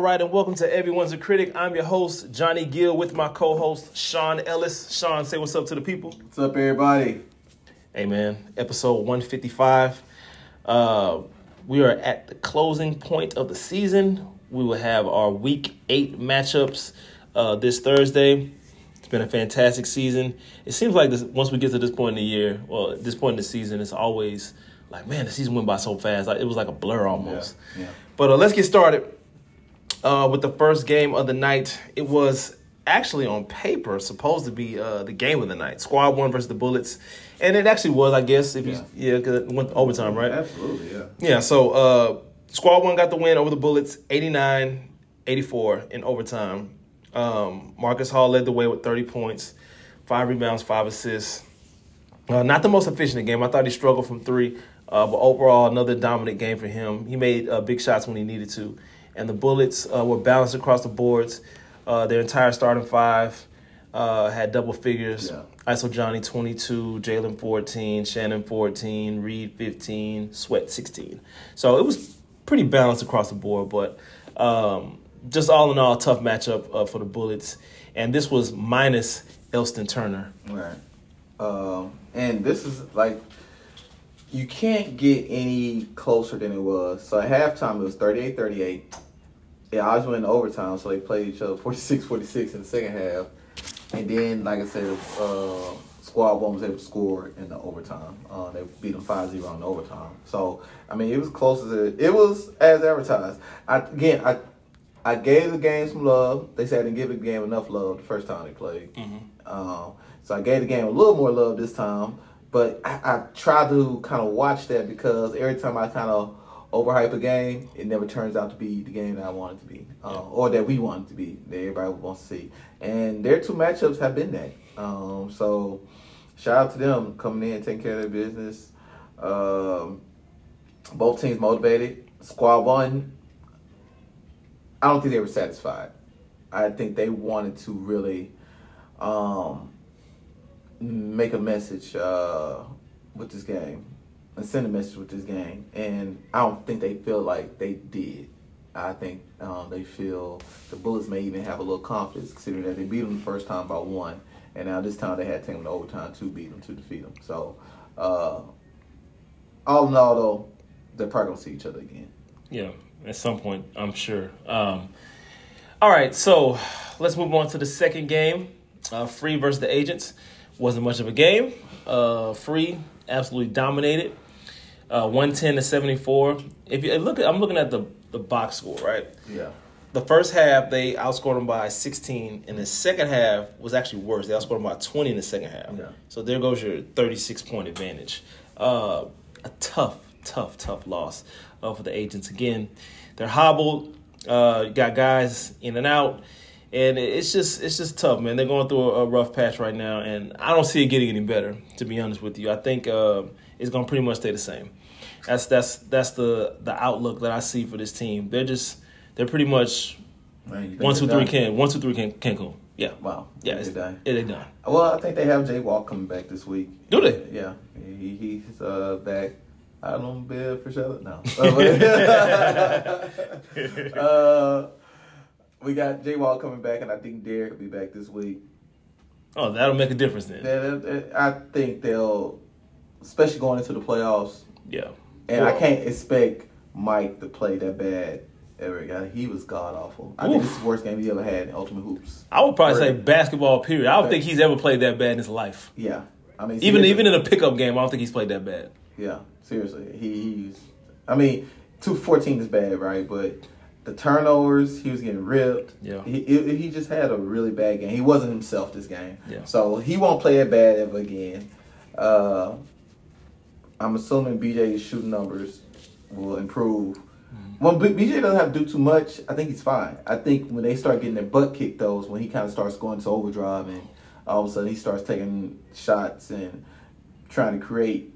All right, and welcome to Everyone's a Critic. I'm your host, Johnny Gill, with my co host, Sean Ellis. Sean, say what's up to the people. What's up, everybody? Hey, man, episode 155. Uh, we are at the closing point of the season. We will have our week eight matchups uh, this Thursday. It's been a fantastic season. It seems like this, once we get to this point in the year, well, at this point in the season, it's always like, man, the season went by so fast. Like, it was like a blur almost. Yeah, yeah. But uh, let's get started uh, with the first game of the night. It was actually on paper supposed to be uh, the game of the night. Squad one versus the Bullets, and it actually was, I guess. If you yeah, because it went overtime, right? Absolutely, yeah. Yeah. So uh, Squad one got the win over the Bullets, 89-84 in overtime. Um, Marcus Hall led the way with thirty points, five rebounds, five assists. Uh, not the most efficient game. I thought he struggled from three, uh, but overall, another dominant game for him. He made uh, big shots when he needed to, and the Bullets uh, were balanced across the boards. Uh, their entire starting five uh, had double figures. Yeah. ISO Johnny 22, Jalen 14, Shannon 14, Reed 15, Sweat 16. So it was pretty balanced across the board, but um, just all in all, tough matchup uh, for the Bullets. And this was minus Elston Turner. Right. Um, and this is like you can't get any closer than it was. So at halftime it was 38-38. Yeah, I was went overtime, so they played each other 46-46 in the second half. And then, like I said, uh, squad one was able to score in the overtime. Uh, they beat them 5-0 in the overtime. So I mean, it was close as it, it was as advertised. I, again, I I gave the game some love. They said I didn't give the game enough love the first time they played. Um, so I gave the game a little more love this time. But I, I try to kind of watch that because every time I kind of overhype a game, it never turns out to be the game that I want it to be, uh, or that we want it to be, that everybody wants to see. And their two matchups have been that. Um, so shout out to them coming in, taking care of their business. Um, both teams motivated. Squad one, I don't think they were satisfied. I think they wanted to really um, make a message uh, with this game send a message with this game. And I don't think they feel like they did. I think um, they feel the Bullets may even have a little confidence considering that they beat them the first time by one. And now this time they had to take them to overtime to beat them, to defeat them. So, uh, all in all, though, they're probably to see each other again. Yeah, at some point, I'm sure. Um, all right, so let's move on to the second game. Uh, Free versus the Agents wasn't much of a game. Uh, Free absolutely dominated, uh, one ten to seventy four. If you look, at, I'm looking at the the box score, right? Yeah. The first half they outscored them by 16, and the second half was actually worse. They outscored them by 20 in the second half. Yeah. So there goes your 36 point advantage. Uh, a tough, tough, tough loss uh, for the agents. Again, they're hobbled. Uh, got guys in and out, and it's just it's just tough, man. They're going through a, a rough patch right now, and I don't see it getting any better. To be honest with you, I think uh, it's going to pretty much stay the same. That's that's that's the the outlook that I see for this team. They're just they're pretty much Man, one, two, they're done? can one, two, three, can Cancun. Yeah, Wow. yeah, They're it's done. Yeah, they done. Well, I think they have Jay Wall coming back this week. Do they? Yeah, he, he's uh, back. I don't bid for Charlotte now. uh, we got Jay Wall coming back, and I think Derek will be back this week. Oh, that'll make a difference then. I think they'll, especially going into the playoffs, Yeah. And I can't expect Mike to play that bad ever again. He was god awful. I think this is the worst game he ever had in Ultimate Hoops. I would probably say basketball. Period. I don't think he's ever played that bad in his life. Yeah, I mean, Even even in a pickup game, I don't think he's played that bad. Yeah, seriously. He, he's. I mean, two fourteen is bad, right? But the turnovers, he was getting ripped. Yeah. He he he just had a really bad game. He wasn't himself this game. Yeah. So he won't play it bad ever again. Uh, I'm assuming BJ's shooting numbers will improve. Mm-hmm. When B- BJ doesn't have to do too much, I think he's fine. I think when they start getting their butt kicked, those when he kind of starts going to overdrive and all of a sudden he starts taking shots and trying to create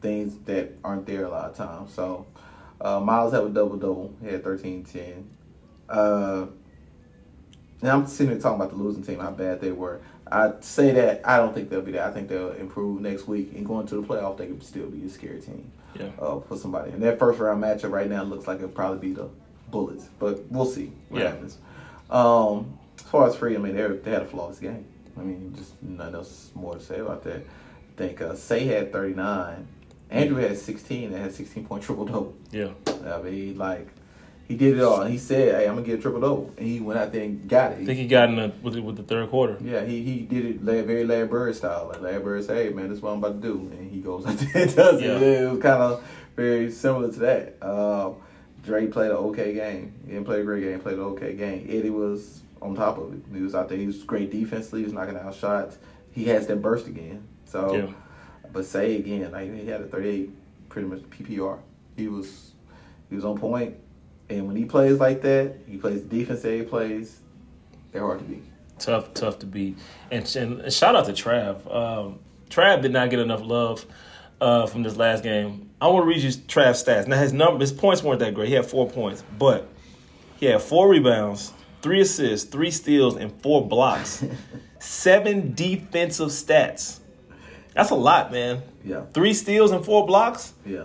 things that aren't there a lot of times. So uh, Miles had a double double. He had 13 10. Uh, and I'm sitting here talking about the losing team, how bad they were. I say that I don't think they'll be there. I think they'll improve next week and going to the playoff. They could still be a scary team Yeah. uh, for somebody. And that first round matchup right now looks like it'll probably be the Bullets, but we'll see what Yeah. happens. Um, as far as free, I mean, they they had a flawless game. I mean, just nothing else more to say about that. I think uh, Say had 39, Andrew had 16, and had 16 point triple double. Yeah. I mean, like he did it all. He said, "Hey, I'm gonna get a triple double," and he went out there and got it. I think he got in the, with the, with the third quarter. Yeah, he he did it like, very Larry Bird style. Like Larry Bird said, "Hey man, this is what I'm about to do," and he goes out there and does Yeah. it. It was kind of very similar to that. Um, Dre played an okay game. He didn't play a great game. Played an okay game. Eddie was on top of it. He was out there. He was great defensively. He was knocking out shots. He has that burst again. So, Yeah. but say again, like he had a 38, pretty much PPR. He was he was on point. And when he plays like that, he plays defense that he plays. They're hard to beat. Tough, tough to beat. And, and shout out to Trav. Um, Trav did not get enough love uh, from this last game. I want to read you Trav's stats. Now his number, his points weren't that great. He had four points, but he had four rebounds, three assists, three steals, and four blocks. Seven defensive stats. That's a lot, man. Yeah. Three steals and four blocks. Yeah.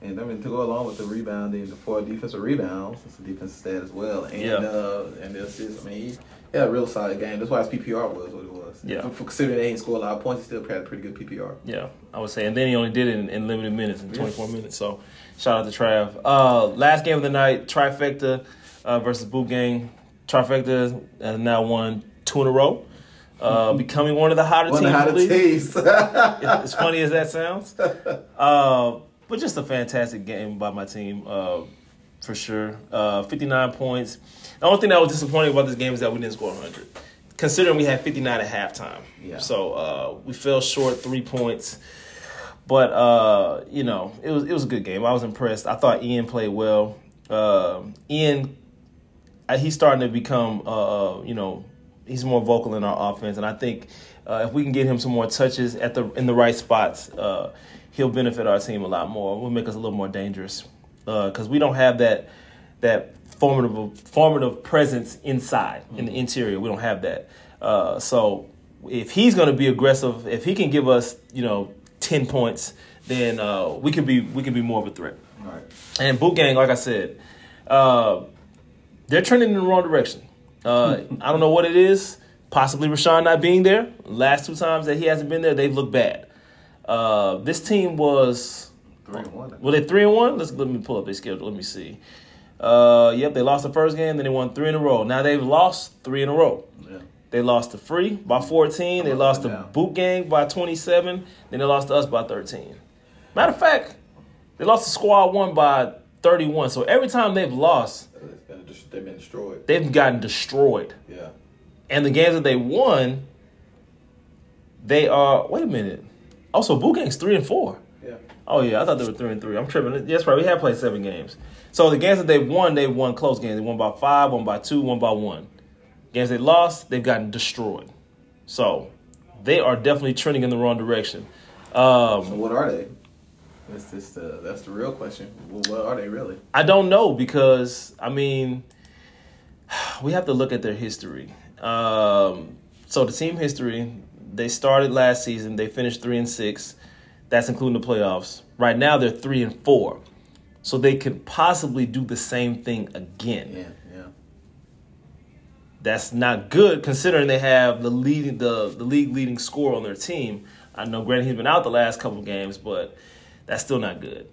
And I mean to go along with the rebounding, the four defensive rebounds, it's a defensive stat as well. And Yeah. uh and the assists. I mean he had a real solid game. That's why his PPR was what it was. Yeah. For, for considering they ain't scored a lot of points, he still had a pretty good PPR. Yeah, I would say. And then he only did it in, in limited minutes, in 24 minutes. So shout out to Trav. Uh, last game of the night, Trifecta uh, versus Boot Gang. Trifecta has now won two in a row, uh, becoming one of the hotter One teams. of the hotter teams. as funny as that sounds. Uh, but just a fantastic game by my team, uh, for sure. Uh, 59 points. The only thing that was disappointing about this game is that we didn't score 100, considering we had 59 at halftime. Yeah. So uh, we fell short three points. But uh, you know, it was it was a good game. I was impressed. I thought Ian played well. Um Ian, uh, he's starting to become, uh, uh, you know, he's more vocal in our offense, and I think uh, if we can get him some more touches at the in the right spots, uh, he'll benefit our team a lot more. Will make us a little more dangerous because we don't have that that formidable formative presence inside in the interior. We don't have that. Uh, so if he's going to be aggressive, if he can give us, you know, ten points, then uh, we could be we could be more of a threat. All right. And Boot Gang, like I said, uh, they're trending in the wrong direction. Uh, I don't know what it is. Possibly Rashawn not being there. Last two times that he hasn't been there, they've looked bad. Uh, this team was Three and one. were they three and one? Let's let me pull up their schedule. Let me see. Uh, yep, they lost the first game, then they won three in a row. Now they've lost three in a row. Yeah. They lost to Free by 14. They lost to down. Boot Gang by 27. Then they lost to us by 13. Matter of fact, they lost to Squad 1 by 31. So every time they've lost, It's been dis- They've been destroyed. they've gotten destroyed. Yeah. And the games that they won, they are. Wait a minute. Also, Boot Gang's 3 and 4. Yeah. Oh, yeah. I thought they were 3 and 3. I'm tripping. That's right. We have played seven games. So the games that they won, they won close games. They won by five, one by two, one by one. Games they lost, they've gotten destroyed. So they are definitely trending in the wrong direction. So Um, what are they? That's just the that's the real question. Well, what are they really? I don't know because, I mean, we have to look at their history. Um, so the team history, they started last season, they finished 3 and 6. That's including the playoffs. Right now, they're 3 and 4. So they could possibly do the same thing again. Yeah. Yeah. That's not good considering they have the leading the, the league leading score on their team. I know granted he's been out the last couple games, but that's still not good.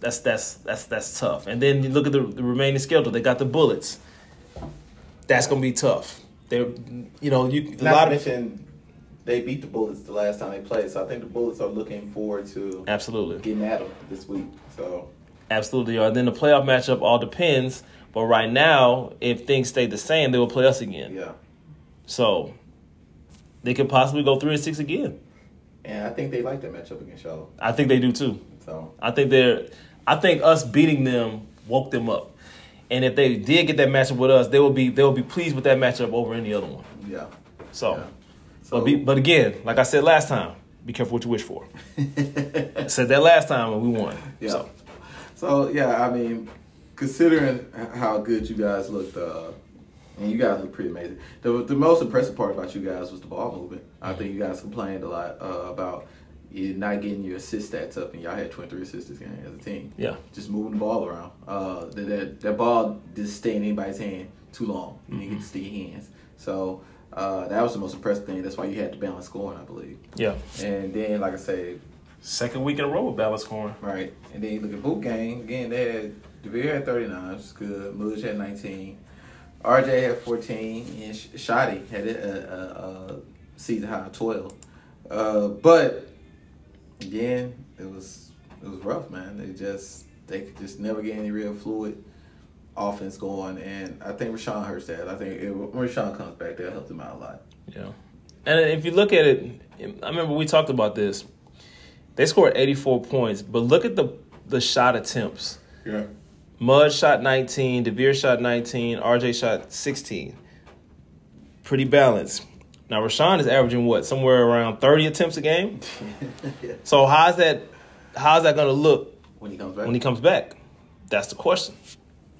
That's that's that's that's tough. And then you look at the, the remaining schedule. They got the Bullets. That's gonna be tough. They're you know you a lot of they beat the Bullets the last time they played, so I think the Bullets are looking forward to absolutely getting at them this week. So absolutely are. Then the playoff matchup all depends. But right now, if things stay the same, they will play us again. yeah, So they could possibly go three and six again. and I think they like that matchup against Charlotte. I think they do too. So I think they're. I think us beating them woke them up, and if they did get that matchup with us, they will be they will be pleased with that matchup over any other one. yeah, So, yeah. So but be, but again, like I said last time, be careful what you wish for. Said that last time and we won. Yeah. So So yeah, I mean, considering how good you guys looked, uh, and you guys look pretty amazing. The the most impressive part about you guys was the ball movement. I think you guys complained a lot uh, about you're not getting your assist stats up, and y'all had 23 assists this game as a team. Yeah. Just moving the ball around. Uh, that, that that ball didn't stay in anybody's hand too long. You didn't get to stick your hands. So uh, that was the most impressive thing. That's why you had to balance scoring, I believe. Yeah. And then, like I said, Second week in a row with balance scoring. right. And then you look at Boot Gang again. They had Devere had 39, which is good. Muj had 19. RJ had 14, and Shotty had a, a, a season high of 12. Uh, but again, it was it was rough, man. They just they could just never get any real fluid offense going, and I think Rashawn hurts that. I think it, when Rashawn comes back, that'll him out a lot. Yeah. And if you look at it, I remember we talked about this. They scored 84 points, but look at the the shot attempts. Yeah. Muj shot 19, DeVere shot 19, RJ shot 16. Pretty balanced. Now Rashawn is averaging what, somewhere around 30 attempts a game? So how's that how's that gonna look When he comes back, when he comes back? That's the question.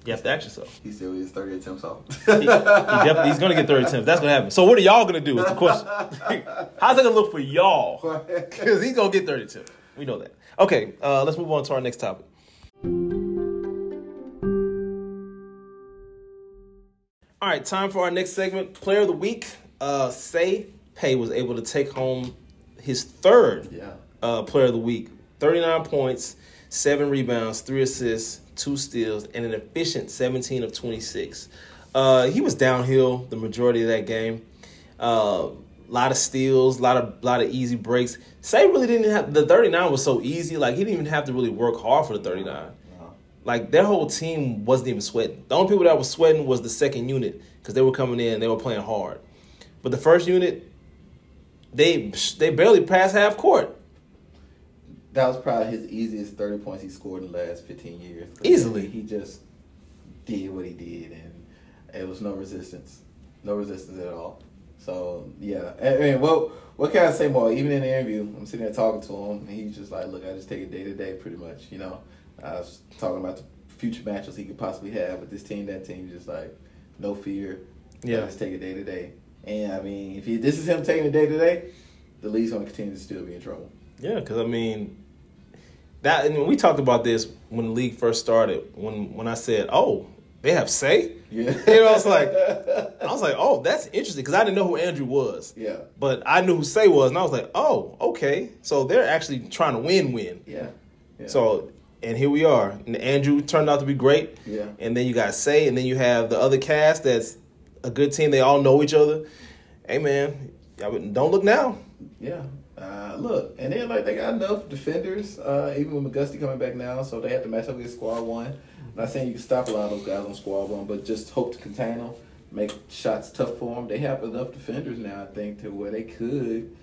You have to ask yourself. he still is 30 attempts off. He, he definitely, he's gonna get 30 attempts. That's gonna happen. So what are y'all gonna do is the question. how's that gonna look for y'all? Because he's gonna get 30 attempts. We know that. Okay, uh, let's move on to our next topic. All right, time for our next segment. Player of the week. Uh, Say Pay was able to take home his third yeah. uh, player of the week. 39 points, seven rebounds, three assists, two steals, and an efficient 17 of 26. Uh, he was downhill the majority of that game. A uh, lot of steals, a lot of lot of easy breaks. Say really didn't have the 39 was so easy. Like he didn't even have to really work hard for the 39. Like their whole team wasn't even sweating. The only people that was sweating was the second unit because they were coming in, they were playing hard. But the first unit, they they barely passed half court. That was probably his easiest 30 points he scored in the last 15 years. Easily. He just did what he did, and it was no resistance. No resistance at all. So, yeah. I mean, what, what can I say more? Even in the interview, I'm sitting there talking to him, and he's just like, look, I just take it day to day pretty much, you know. I was talking about the future matches he could possibly have with this team, that team, just like, no fear. Yeah. I just take it day to day. And, I mean, if he, this is him taking it day to day, the league's going to continue to still be in trouble. Yeah, because I mean, that and we talked about this when the league first started. When when I said, "Oh, they have say," Yeah. you know, I was like, I was like, "Oh, that's interesting," because I didn't know who Andrew was, Yeah. but I knew who Say was, and I was like, "Oh, okay." So they're actually trying to win-win. Yeah. yeah. So, and here we are. And Andrew turned out to be great. Yeah. And then you got Say, and then you have the other cast that's a good team. They all know each other. Hey, man, don't look now. Yeah. Look, and then like they got enough defenders, uh, even with McGusty coming back now, so they have to match up against squad one. Not saying you can stop a lot of those guys on squad one, but just hope to contain them, make shots tough for them. They have enough defenders now, I think, to where they could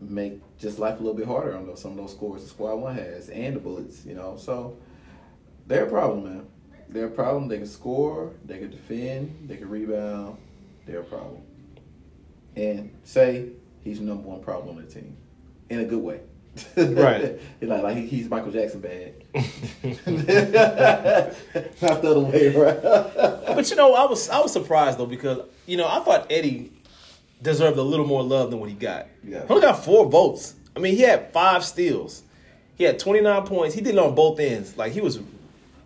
make just life a little bit harder on those, some of those scores the squad one has and the Bullets. You know, so they're a problem, man. They're a problem. They can score, they can defend, they can rebound. They're a problem. And say he's the number one problem on the team in a good way. Right. like, like he's Michael Jackson bad. Not the other way around. But you know, I was I was surprised though because you know I thought Eddie deserved a little more love than what he got. Yeah. He only got four votes. I mean, he had five steals. He had 29 points. He did it on both ends. Like he was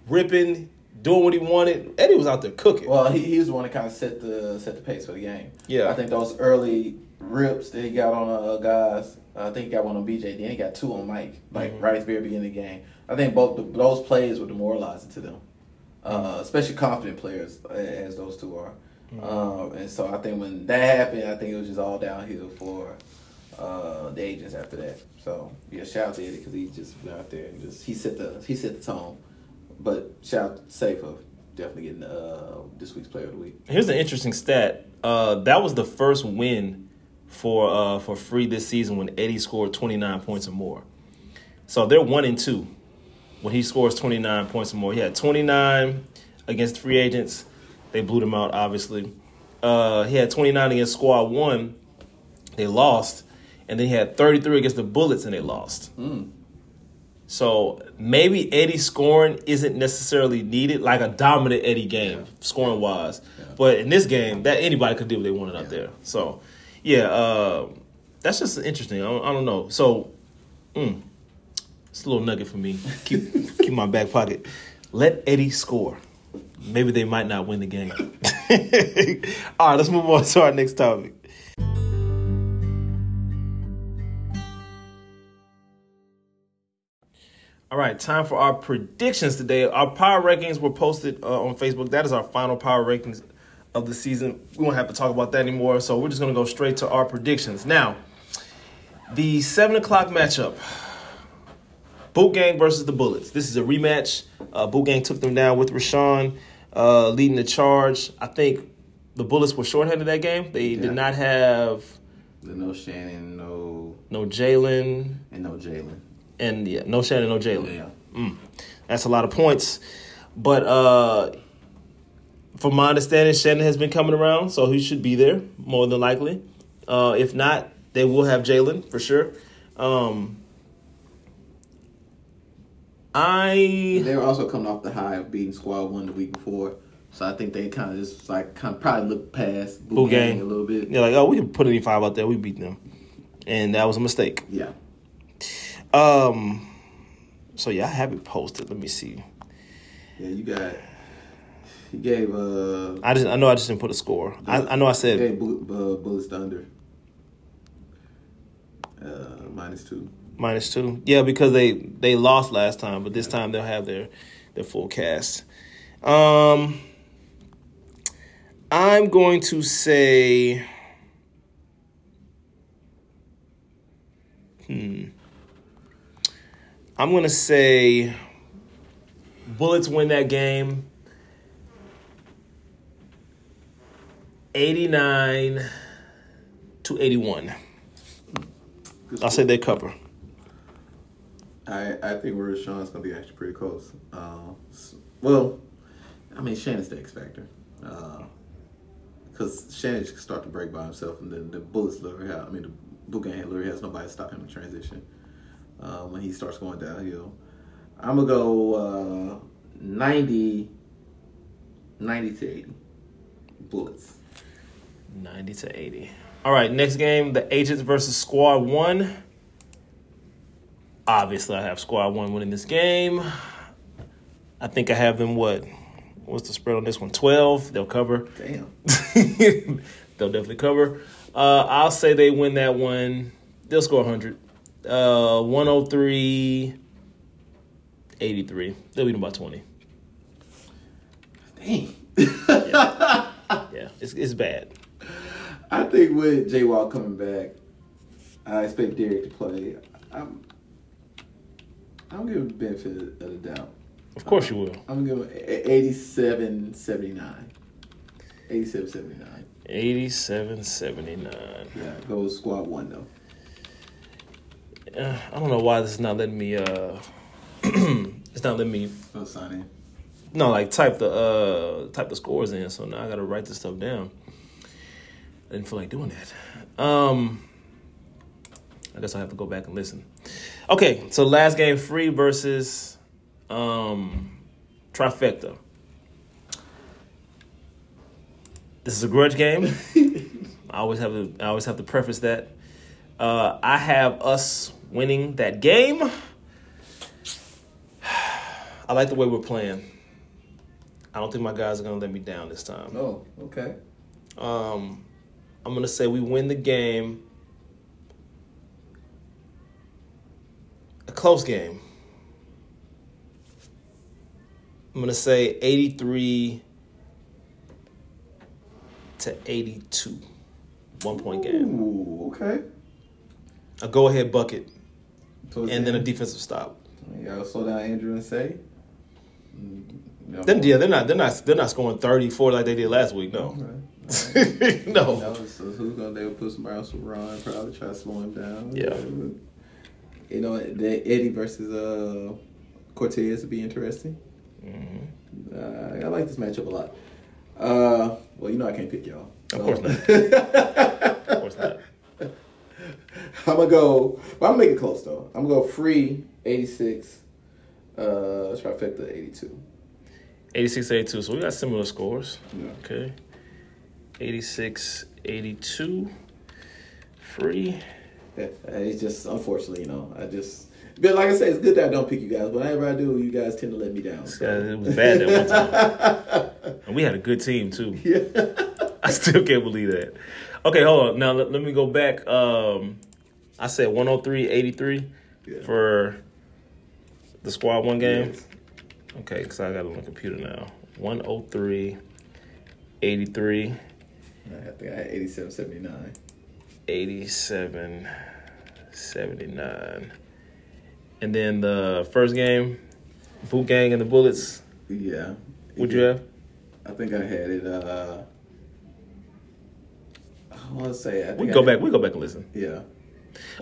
ripping, doing what he wanted. Eddie was out there cooking. Well, he, he was the one that kind of set the set the pace for the game. Yeah. I think those early rips that he got on uh, guys. Uh, I think he got one on BJ. Then he got two on Mike, like Mhm. right at the very beginning of the game. I think both the, those plays were demoralizing to them, uh, especially confident players as those two are. Um, and so I think when that happened, I think it was just all downhill for uh, the agents after that. So yeah, shout out to Eddie because he just went out there and just he set the he set the tone. But shout out to Safer definitely getting uh, this week's player of the week. Here's an interesting stat. Uh, that was the first win for uh, for free this season when Eddie scored 29 points or more. So they're one and two when he scores 29 points or more. He had 29 against free agents. They blew them out, obviously. Uh, he had 29 against squad one. They lost. And then he had 33 against the Bullets and they lost. Mm. So maybe Eddie scoring isn't necessarily needed, like a dominant Eddie game, Yeah. scoring wise. Yeah. But in this game, that anybody could do what they wanted out there. So yeah, uh, that's just interesting. I don't, I don't know. So Mm. It's a little nugget for me. Keep keep my back pocket. Let Eddie score. Maybe they might not win the game. All right, let's move on to our next topic. All right, time for our predictions today. Our power rankings were posted uh, on Facebook. That is our final power rankings of the season. We won't have to talk about that anymore. So we're just going to go straight to our predictions. Now, the seven o'clock matchup Boot Gang versus the Bullets. This is a rematch. Uh, Boot Gang took them down with Rashawn uh, leading the charge. I think the Bullets were shorthanded that game. They Yeah. did not have no Shannon, no no Jalen, and no Jalen. and yeah, no Shannon, no Jalen. Yeah. That's a lot of points. But uh from my understanding, Shannon has been coming around, so he should be there more than likely. Uh, if not, they will have Jalen for sure. Um, I They were also coming off the high of beating Squad One the week before, so I think they kind of just like kind of probably looked past Boot Gang Gang. a little bit. yeah, like oh, we can put any five out there. We beat them, and that was a mistake. Yeah. Um, so yeah, I have it posted. Let me see. Yeah, you got. He gave uh. I just I know I just didn't put a score. I, I know I He said gave Bull- uh, Bullets the under. Uh, minus two. minus two. Yeah, because they they lost last time, but this time they'll have their their full cast. Um, I'm going to say, hmm, I'm going to say, Bullets win that game. 89 to 81. I'll say they cover. I I think Sean's gonna be actually pretty close. Uh, well, I mean Shannon's the X factor. Because Shannon can start to break by himself, and then the Bullets literally have. I mean, the Boot Gang literally has nobody to stop him in transition uh, when he starts going downhill. I'm gonna go uh, 90, 90 to 80 Bullets. 90 to 80. All right, next game, the Agents versus Squad 1. Obviously, I have Squad 1 winning this game. I think I have them what? What's the spread on this one? 12. They'll cover. Damn. They'll definitely cover. Uh, I'll say they win that one. They'll score 100. Uh, 103 83. They'll beat them by 20. Dang. Yeah, it's, it's bad. I think with J Wall coming back, I expect Derek to play. I'm, I'm giving the benefit of the doubt. Of course you will. I'm him 87 79. 87 79. 87 79. Yeah, go squad one though. Uh, I don't know why this is not letting me. Uh, it's not letting me. Go sign in. No, like type the uh type the scores in. So now I got to write this stuff down. I didn't feel like doing that. Um, I guess I have to go back and listen. Okay, so last game, free versus um trifecta. This is a grudge game. I always have to. I always have to preface that. Uh, I have us winning that game. I like the way we're playing. I don't think my guys are gonna let me down this time. Oh, okay. Um, I'm gonna say we win the game. A close game. I'm gonna say 83 to 82. One point game. Ooh, okay. A go ahead bucket and the then a defensive stop. You gotta slow down Andrew and say. No. Then yeah, they're not they're not they're not scoring 34 like they did last week. No. Right. no. No, so who's gonna they put somebody else with Ron, probably try to slow him down. Yeah. You know, the Eddie versus uh Cortez would be interesting. Mhm. Uh, I like this matchup a lot. Uh, well, you know I can't pick y'all. Of course not. not. Of course not. I'm gonna go. Well, I'm gonna make it close though. I'm gonna go free 86. Uh, trifecta 82. 86 82. So we got similar scores. Yeah. Okay. 86 82. Free. it's just unfortunately, you know, I just. But like I said, it's good that I don't pick you guys. Whenever I do, you guys tend to let me down. Yeah, it was bad that one time. and we had a good team too. Yeah. I still can't believe that. Okay, hold on. Now let, let me go back. Um, I said 103 83 Yeah. for the squad one game. Yes. Okay, because I got it on the computer now. 103 83 I think I had 87, 79. 87 79. And then the first game, Boot Gang and the Bullets. Yeah. What'd you have? I think I had it. Uh, I want to say. I think We I go had- back. We go back and listen. Yeah.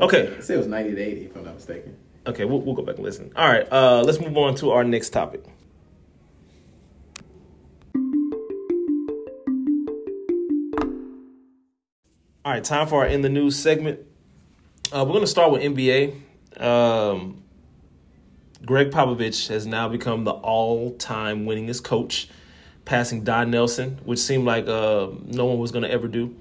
Okay. I say it was 90 to 80, if I'm not mistaken. Okay, we'll, we'll go back and listen. All right, uh, let's move on to our next topic. All right, time for our in the news segment. Uh, we're going to start with NBA. Um, Gregg Popovich has now become the all-time winningest coach, passing Don Nelson, which seemed like uh, no one was going to ever do.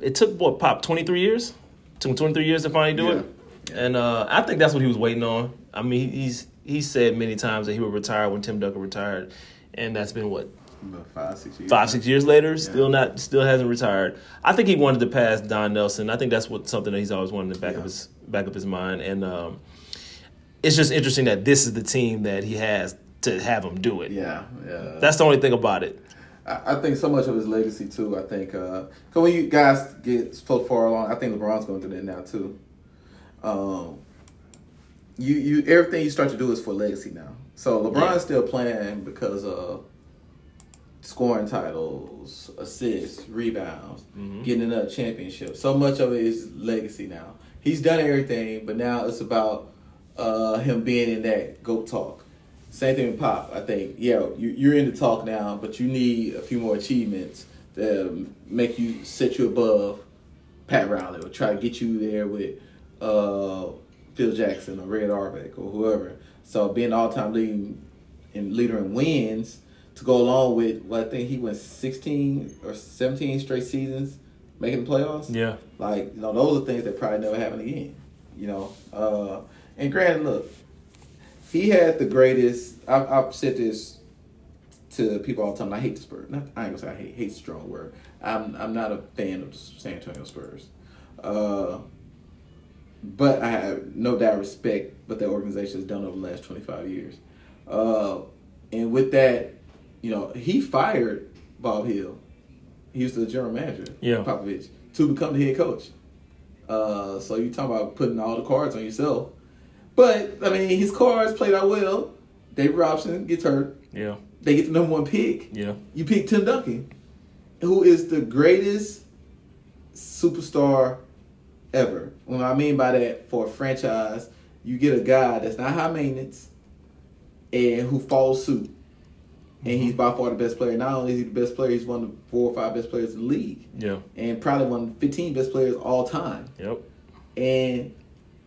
It took what Pop twenty three years, took him twenty three years to finally do it, and uh, I think that's what he was waiting on. I mean, he's he said many times that he would retire when Tim Duncan retired, and that's been what About five, six years. five six years later, still not still hasn't retired. I think he wanted to pass Don Nelson. I think that's what something that he's always wanted in the back Yeah. of his back of his mind, and um, it's just interesting that this is the team that he has to have him do it. Yeah, yeah. That's the only thing about it. I, I think so much of his legacy too. I think because when you guys get so far along, I think LeBron's going through that now too. Um, you you everything you start to do is for legacy now. So LeBron's Yeah. still playing because of scoring titles, assists, rebounds, getting another championship. So much of it is legacy now. He's done everything, but now it's about uh, him being in that goat talk. Same thing with Pop. I think, yeah, you, you're in the talk now, but you need a few more achievements to make you set you above Pat Riley or try to get you there with uh, Phil Jackson or Red Auerbach or whoever. So being all time leading and leader in wins to go along with what I think he went 16 or 17 straight seasons making the playoffs. Yeah, Like, you know, those are things that probably never happen again. You know, uh, and granted, look, he had the greatest. I've, I've said this to people all the time. I hate the Spurs. Not, I ain't gonna say I hate. Hate's a strong word. I'm I'm not a fan of the San Antonio Spurs. Uh, but I have no doubt respect what that organization has done over the last 25 years. Uh, and with that, you know, he fired Bob Hill. He was the general manager, Yeah. Popovich, to become the head coach. Uh, so you talking about putting all the cards on yourself. But I mean, his cards played out well. David Robinson gets hurt. yeah, They get the number one pick. yeah. You pick Tim Duncan, who is the greatest superstar ever. What I mean by that, for a franchise, you get a guy that's not high maintenance and who follows suit. And he's by far the best player. Not only is he the best player, he's one of the four or five best players in the league. Yeah. And probably one of the 15 best players all time. Yep. And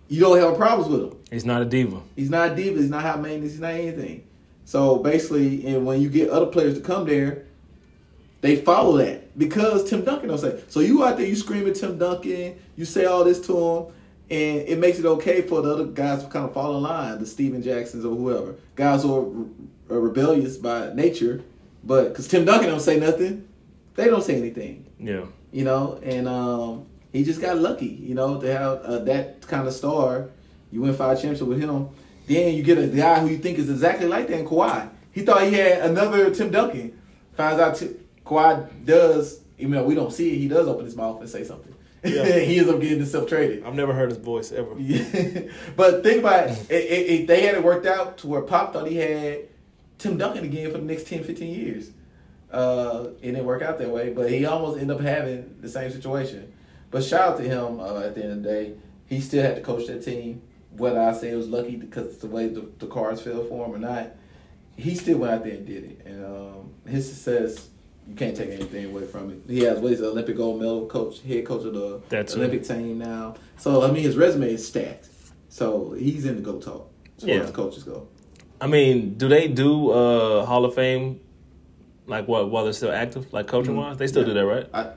you don't have problems with him. He's not a diva. He's not a diva. He's not high maintenance. He's not anything. So basically, and when you get other players to come there, they follow that because Tim Duncan don't say. So you out there, you scream at Tim Duncan, you say all this to him, and it makes it okay for the other guys to kind of fall in line, the Stephen Jacksons or whoever, guys who are, are rebellious by nature, but because Tim Duncan don't say nothing, they don't say anything Yeah. you know, and um, he just got lucky, you know, to have uh, that kind of star. You win five championships with him. Then you get a guy who you think is exactly like that in Kawhi. He thought he had another Tim Duncan. Finds out Ti- Kawhi does, even though we don't see it, he does open his mouth and say something. Yeah. he ends up getting himself traded. I've never heard his voice ever. Yeah. but think about it. It, it, it. They had it worked out to where Pop thought he had Tim Duncan again for the next 10, 15 years. Uh, it didn't work out that way, but he almost ended up having the same situation. But shout out to him uh, at the end of the day. He still had to coach that team. Whether I say it was lucky because the way the, the cards fell for him or not, he still went out there and did it. And um, his success, you can't take anything away from it. He has what is the Olympic gold medal coach, head coach of the That's Olympic team now. So I mean, his resume is stacked. So he's in the goat talk as far Yeah. as coaches go. I mean, do they do uh Hall of Fame like what while they're still active, like coaching wise? They still do that, right? I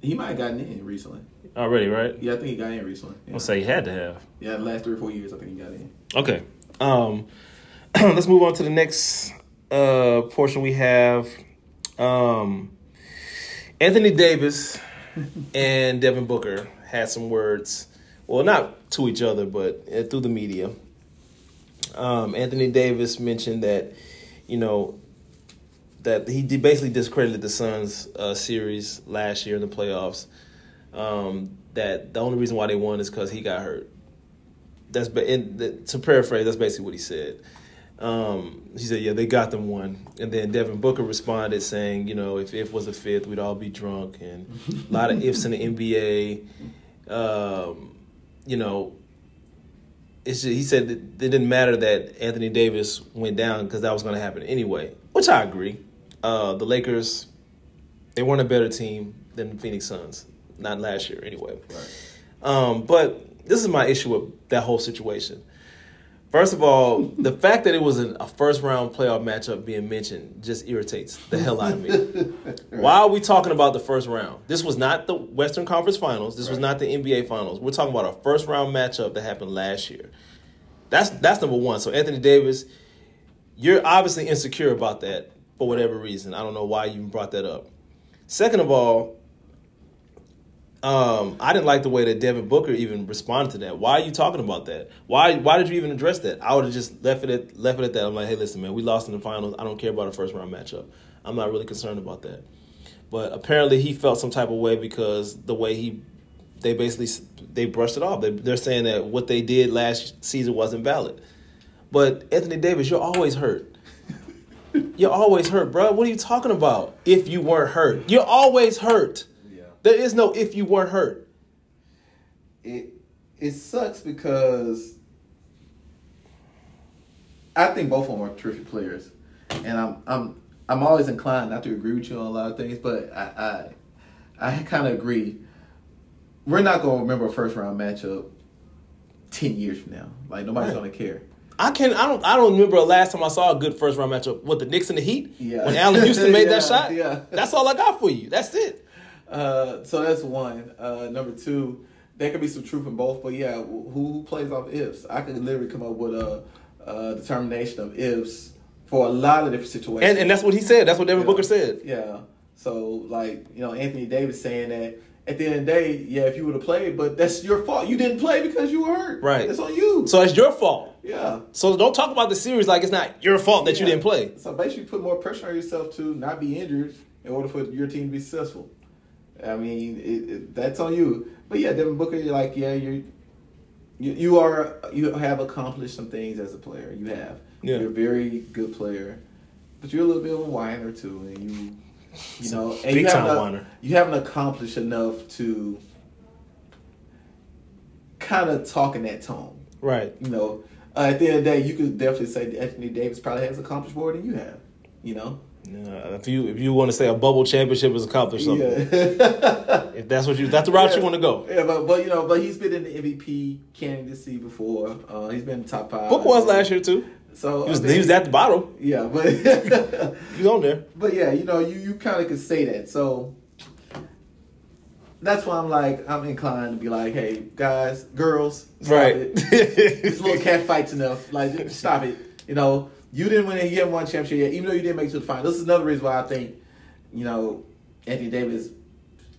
He might have gotten in recently. already, right? Yeah, I think he got in recently. Yeah, I'll say he had to have. yeah the last three or four years, I think he got in. Okay. Um, let's move on to the next uh, portion we have. Um, Anthony Davis and Devin Booker had some words. Well, not to each other, but uh, through the media. Um, Anthony Davis mentioned that, you know, that he basically discredited the Suns uh, series last year in the playoffs. Um, that the only reason why they won is because he got hurt that's ba- to paraphrase. That's basically what he said. Um, he said, "Yeah, they got them one." And then Devin Booker responded saying, "You know, if if was a fifth, we'd all be drunk." And a lot of ifs in the NBA. Um, you know, it's just, he said that it didn't matter that Anthony Davis went down because that was going to happen anyway, which I agree. Uh, the Lakers, they weren't a better team than the Phoenix Suns, not last year anyway. Um, but this is my issue with that whole situation. First of all, the fact that it was an, a first round playoff matchup being mentioned just irritates the hell out of me. Why are we talking about the first round? This was not the Western Conference Finals. This was not the NBA Finals. We're talking about a first round matchup that happened last year. That's that's number one. So Anthony Davis, you're obviously insecure about that for whatever reason. I don't know why you even brought that up. Second of all, um, I didn't like the way that Devin Booker even responded to that. Why are you talking about that? Why why did you even address that? I would have just left it at left it at that. I'm like, hey, listen, man, we lost in the finals. I don't care about a first round matchup. I'm not really concerned about that. But apparently, he felt some type of way because the way he they basically they brushed it off. They, they're saying that what they did last season wasn't valid. But Anthony Davis, you're always hurt. You're always hurt, bro. What are you talking about? If you weren't hurt, you're always hurt. Yeah. There is no if you weren't hurt. it it sucks because I think both of them are terrific players, and I'm I'm I'm always inclined not to agree with you on a lot of things, but I I, I kind of agree. We're not gonna remember a first round matchup ten years from now. Like nobody's Right. gonna care. I can I don't I don't remember the last time I saw a good first round matchup with the Knicks and the Heat. Yeah. When Allan Houston made that shot. yeah. That's all I got for you. That's it. Uh, so that's one. Uh, number two, there could be some truth in both, but yeah, who, who plays off ifs? I could literally come up with a, a determination of ifs for a lot of different situations. And and that's what he said. That's what Devin Yeah. Booker said. Yeah. So like you know Anthony Davis saying that at the end of the day, yeah, if you would have played, but that's your fault. You didn't play because you were hurt. Right. It's on you. So it's your fault. yeah. So don't talk about the series like it's not your fault that you didn't play. So basically, put more pressure on yourself to not be injured in order for your team to be successful. I mean, it, it, that's on you. But yeah, Devin Booker, you're like, yeah, you're, you you are you have accomplished some things as a player. You have. Yeah. You're a very good player, but you're a little bit of a whiner too, and you. You know, and Big you time whiner. you haven't accomplished enough to kind of talk in that tone Right. you know, uh, at the end of the day, you could definitely say that Anthony Davis probably has accomplished more than you have. You know, Yeah, if you if you want to say a bubble championship has accomplished something, yeah, if that's what you that's the route you want to go. yeah, but but you know, but he's been in the MVP candidacy before. Uh, he's been top five. Book was last year too. so He was, he was at the bottom. yeah, but he's on there. but yeah, you know, you you kind of could say that. So that's why I'm like, I'm inclined to be like, hey, guys, girls, stop Right. it. this little cat fights enough. Like, stop it. You know, you didn't win. You haven't won a championship yet, even though you didn't make it to the final. This is another reason why I think, you know, Anthony Davis'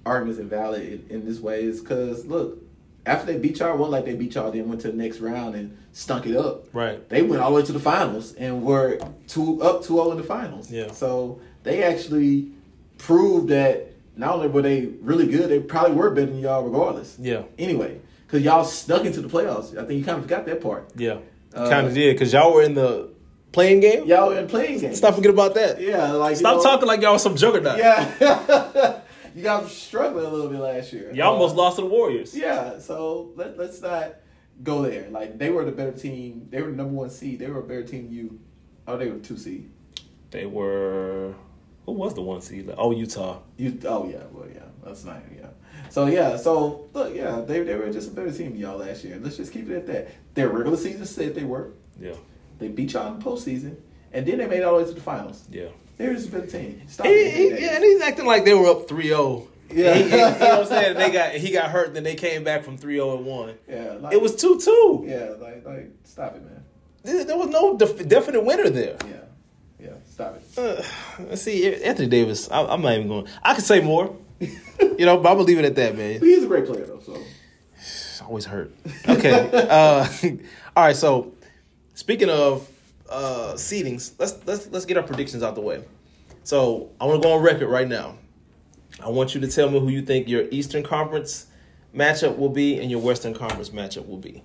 argument is invalid in, in this way is because look, after they beat y'all, it wasn't like they beat y'all, then went to the next round and stunk it up. Right. They went all the way to the finals and were two up 2-0 in the finals. Yeah. So they actually proved that not only were they really good, they probably were better than y'all regardless. Yeah. Anyway, because y'all snuck into the playoffs. I think you kind of forgot that part. Yeah. Uh, kind of did because y'all were in the play-in game. Y'all in play-in games. Stop forget about that. Yeah, like you Stop know- talking like y'all was some juggernaut. Yeah. you guys were struggling a little bit last year. Y'all almost Uh, lost to the Warriors. Yeah, so let, let's not go there. Like they were the better team. They were the number one seed. They were a better team than you. Oh, they were two seed. They were. Who was the one seed? Oh, Utah. You oh yeah, well yeah, that's not yeah. So yeah, so look, yeah, they they were just a better team than y'all last year. Let's just keep it at that. Their regular season said they were. Yeah. They beat y'all in the postseason, and then they made it all the way to the finals. Yeah. They're just a better team. Stop He, it. he- yeah, and he's acting like they were up 3-0 Yeah. He, he- you know what I'm saying? They got he got hurt, then they came back from 3-0 and one. Yeah, like, It was two two. Yeah, like like stop it, man. There, there was no def- definite winner there. Yeah, yeah, stop it. Uh, let's see, Anthony Davis. I, I'm not even going. I could say more, you know, but I'm gonna leave it at that, man. He's a great player though. So always hurt. Okay. uh, all right. So, speaking of uh, seedings, let's let's let's get our predictions out the way. So, I want to go on record right now. I want you to tell me who you think your Eastern Conference matchup will be and your Western Conference matchup will be.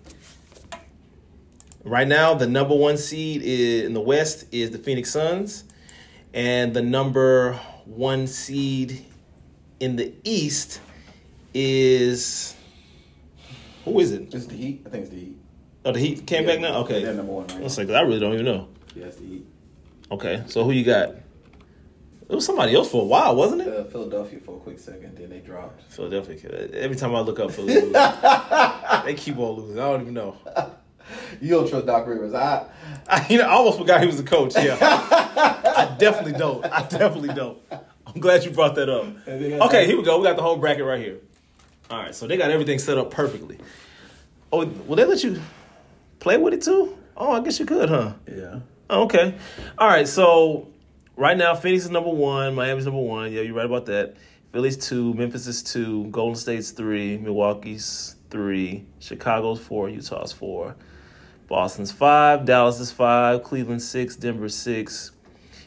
Right now, the number one seed in the West is the Phoenix Suns, and the number one seed in the East is who is it? it's the Heat. I think it's the Heat. Oh, the Heat came back now. Okay, they're number one right Let's now. say I really don't even know. Yeah, the Heat. Okay, so who you got? It was somebody else for a while, wasn't it? Uh, Philadelphia for a quick second, then they dropped. Philadelphia. Every time I look up Philly, they keep on losing. I don't even know. You don't trust Doc Rivers. I I, you know, I almost forgot he was a coach. Yeah, I definitely don't. I definitely don't. I'm glad you brought that up. And they got- Okay, here we go. We got the whole bracket right here. All right, so they got everything set up perfectly. Oh, will they let you play with it too? Oh, I guess you could, huh? yeah. Oh, okay. All right. So right now, Phoenix is number one. Miami's number one. Yeah, you're right about that. Philly's two. Memphis is two. Golden State's three. Milwaukee's three. Chicago's four. Utah's four. Boston's five. Dallas is five. Cleveland six. Denver six.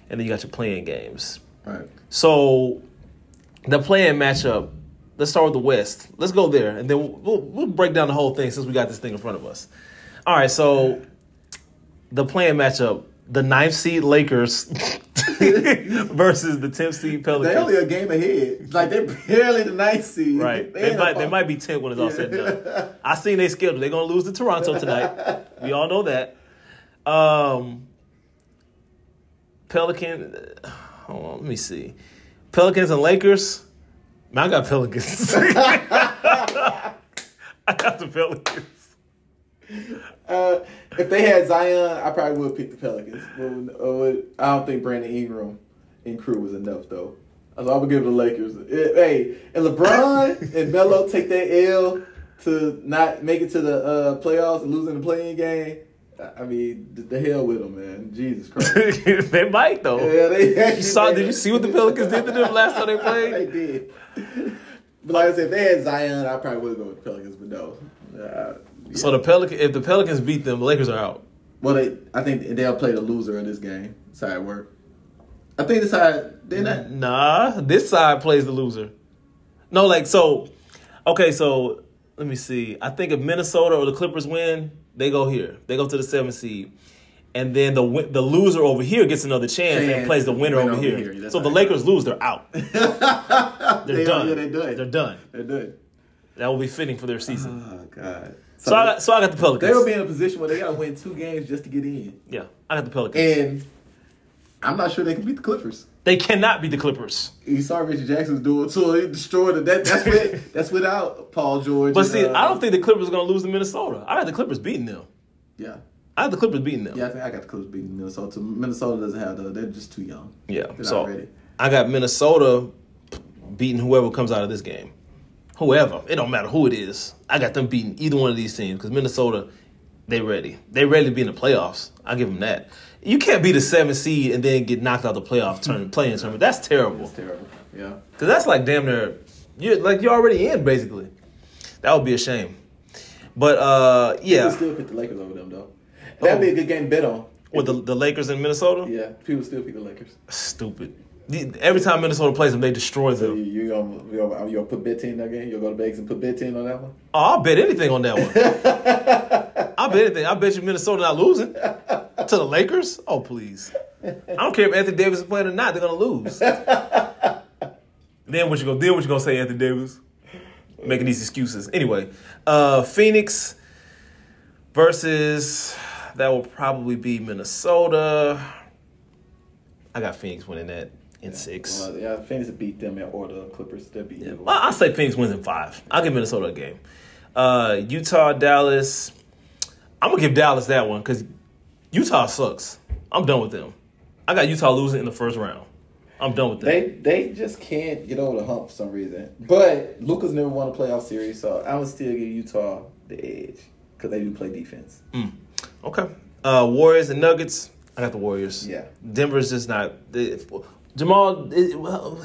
And then you got your play-in games. Right. So the play-in matchup. Let's start with the West. Let's go there, and then we'll, we'll, we'll break down the whole thing since we got this thing in front of us. All right, so the play-in matchup: the ninth seed Lakers versus the tenth seed Pelicans. They only a game ahead. Like they're barely the ninth seed. Right, They they might they might be tenth when it's all said and done. I seen they schedule. They're gonna lose to Toronto tonight. We all know that. Um, Pelican. Hold on, let me see. Pelicans and Lakers. Man, I got Pelicans. I got the Pelicans. Uh, if they had Zion, I probably would pick the Pelicans. Uh, I don't think Brandon Ingram and crew was enough though. So I would give the Lakers. Eh, Hey, and LeBron and Melo take that L to not make it to the uh, playoffs and losing the play-in game. I- mean, the, hell with them, man. Jesus Christ. they might though. Yeah, they actually You saw? Did you see what the Pelicans did to them last time they played? they did. But like I said, if they had Zion, I probably would go with the Pelicans. But no. Uh, yeah. So the Pelican, if the Pelicans beat them, the Lakers are out. Well, they, I think they'll play the loser of this game. That's how it works. I think that's how they're not. Nah, this side plays the loser. No, like so. Okay, so let me see. I think if Minnesota or the Clippers win, they go here. They go to the seventh seed, and then the the loser over here gets another chance, and plays the winner over over here. here. So the. Lakers lose, they're out. They're they done. Are, yeah, they're done. They're done. They're done. That will be fitting for their season. Oh God. So I got so I got the Pelicans. they will be in a position where they got to win two games just to get in, yeah, I got the Pelicans. and I'm not sure they can beat the Clippers. they cannot beat the Clippers. You saw Richard Jackson's doing so he destroyed it. That, that's with, that's without Paul George. But and, see, uh, I don't think the Clippers are going to lose to Minnesota. I got the Clippers beating them. Yeah, I got the Clippers beating them. yeah. I think I got the Clippers beating Minnesota. Minnesota doesn't have the. They're just too young. Yeah, They're so not ready. I got Minnesota beating whoever comes out of this game. Whoever, it don't matter who it is. I got them beating either one of these teams because Minnesota, they ready. They ready to be in the playoffs. I give them that. You can't be the seventh seed and then get knocked out of the playoff turn play-in tournament. That's terrible. It's terrible. Yeah. Because that's like damn near you're like you're already in basically. That would be a shame. But uh People yeah, still pick the Lakers over them though. That'd be a good game to bet on. with the the Lakers in Minnesota, Yeah, people still pick the Lakers. stupid. Every time Minnesota plays them, they destroy So them. you, you gonna you gonna, you gonna put bet ten that game? You'll go to Vegas and put bet ten on that one? Oh, I'll bet anything on that one. I'll bet anything. I bet you Minnesota not losing to the Lakers. Oh please! I don't care if Anthony Davis is playing or not. They're gonna lose. then what you gonna then what you gonna say, Anthony Davis? Making these excuses. Anyway, uh, Phoenix versus that will probably be Minnesota. I got Phoenix winning that in six. Well, yeah, Phoenix beat them or the Clippers. They'll beat them. Well, I'll say Phoenix wins in five. I'll give Minnesota a game. Uh, Utah, Dallas. I'm gonna give Dallas that one because Utah sucks. I'm done with them. I got Utah losing in the first round. I'm done with them. They they just can't get over the hump for some reason. But Luka's never won a playoff series, so I would still give Utah the edge because they do play defense. Okay. Uh, Warriors and Nuggets. I got the Warriors. Yeah. Denver's just not. They, Jamal, well,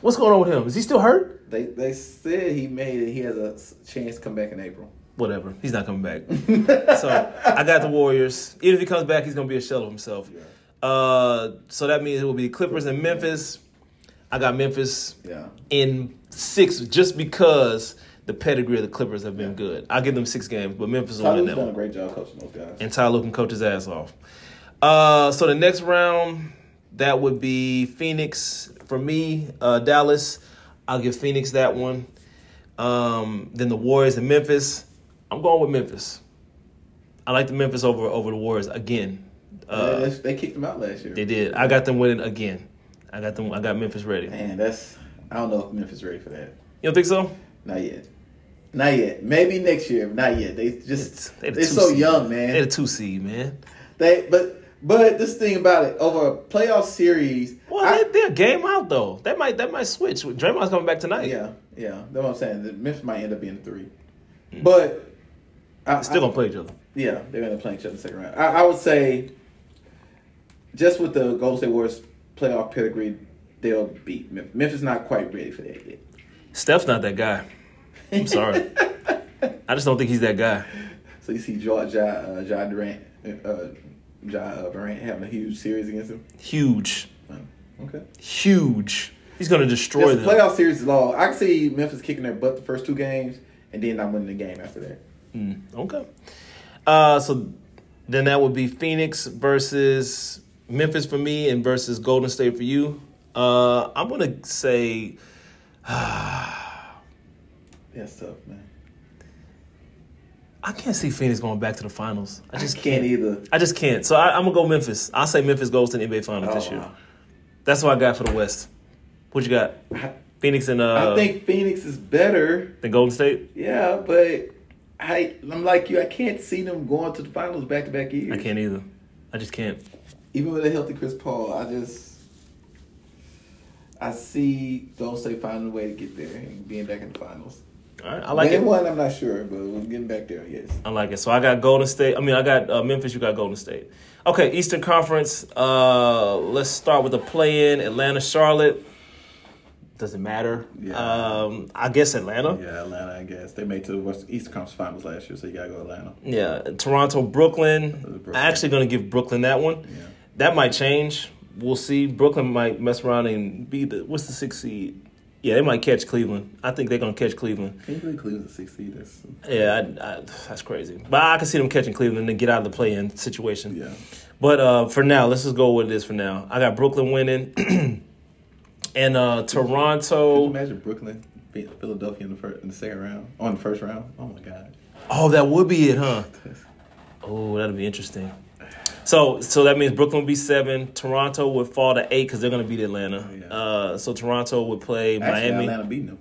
what's going on with him? Is he still hurt? They they said he made it. He has a chance to come back in April. Whatever. He's not coming back. so I got the Warriors. Even if he comes back, he's gonna be a shell of himself. Uh, so that means it will be Clippers and Memphis. I got Memphis Yeah. in six just because the pedigree of the Clippers have been good. I'll give them six games, but Memphis will win that done a great job coaching those guys. And Tyler can coach his ass off. Uh, so the next round, that would be Phoenix for me. Uh, Dallas, I'll give Phoenix that one. Um, then the Warriors and Memphis. I'm going with Memphis. I like the Memphis over over the Warriors again. Uh, they, they kicked them out last year. they did. I got them winning again. I got them. I got Memphis ready. Man, that's I don't know if Memphis ready for that. You don't think so? Not yet. Not yet. Maybe next year. but Not yet. They just They the they're so seed. young, man. They're the two seed, man. They but but this thing about it over a playoff series. Well, I- they, they're a game out though. That might that might switch. Draymond's coming back tonight. yeah, yeah. That's what I'm saying. The Memphis might end up being three, but I, Still gonna play each other. Yeah, they're gonna play each other in the second round. I, I would say, just with the Golden State Warriors playoff pedigree, they'll beat Memphis. Memphis not quite ready for that yet. Steph's not that guy. I'm sorry. I just don't think he's that guy. So you see George, uh, Ja Durant, uh, Ja having a huge series against him. Huge, Okay. huge. He's gonna destroy This them. playoff series is long. I can see Memphis kicking their butt the first two games, and then not winning the game after that. Mm, okay. Uh, so then that would be Phoenix versus Memphis for me, and versus Golden State for you. Uh, I'm gonna say That's tough, man. I can't see Phoenix going back to the finals. I just can't can't. either. I just can't. So I, I'm gonna go Memphis. I'll say Memphis goes to the NBA Finals this Oh, year. wow. That's what I got for the West. What you got? I, Phoenix and uh, I think Phoenix is better. than Golden State. Yeah, but I, I'm like you. I can't see them going to the finals back to back years. I can't either. I just can't. Even with a healthy Chris Paul, I just I see Golden State finding a way to get there and being back in the finals. All right, I like Winning it. one, I'm not sure, but we're getting back there. Yes. I like it. So I got Golden State. I mean, I got uh, Memphis. You got Golden State. Okay, Eastern Conference. Uh, let's start with the play-in. Atlanta, Charlotte. Doesn't matter. Yeah. Um, I guess Atlanta. Yeah, Atlanta. I guess they made to the West East Conference Finals last year, so you gotta go Atlanta. Yeah, Toronto, Brooklyn. Brooklyn. I'm actually going to give Brooklyn that one. Yeah. That might change. We'll see. Brooklyn might mess around and be the what's the sixth seed? Yeah, they might catch Cleveland. I think they're going to catch Cleveland. Can you believe Cleveland's a six seed? That's Yeah, I, I, that's crazy. But I can see them catching Cleveland and then get out of the play-in situation. yeah. But uh, for now, let's just go with this for now. I got Brooklyn winning, and uh, Could you Toronto. imagine Brooklyn beat Philadelphia in the first in the second round on the first round? Oh my god. Oh, that would be it, huh? Oh, that'd be interesting. So, so that means Brooklyn would be seven. Toronto would fall to eight because they're going to beat Atlanta. Yeah. Uh, so Toronto would play Actually, Miami. Atlanta beating them.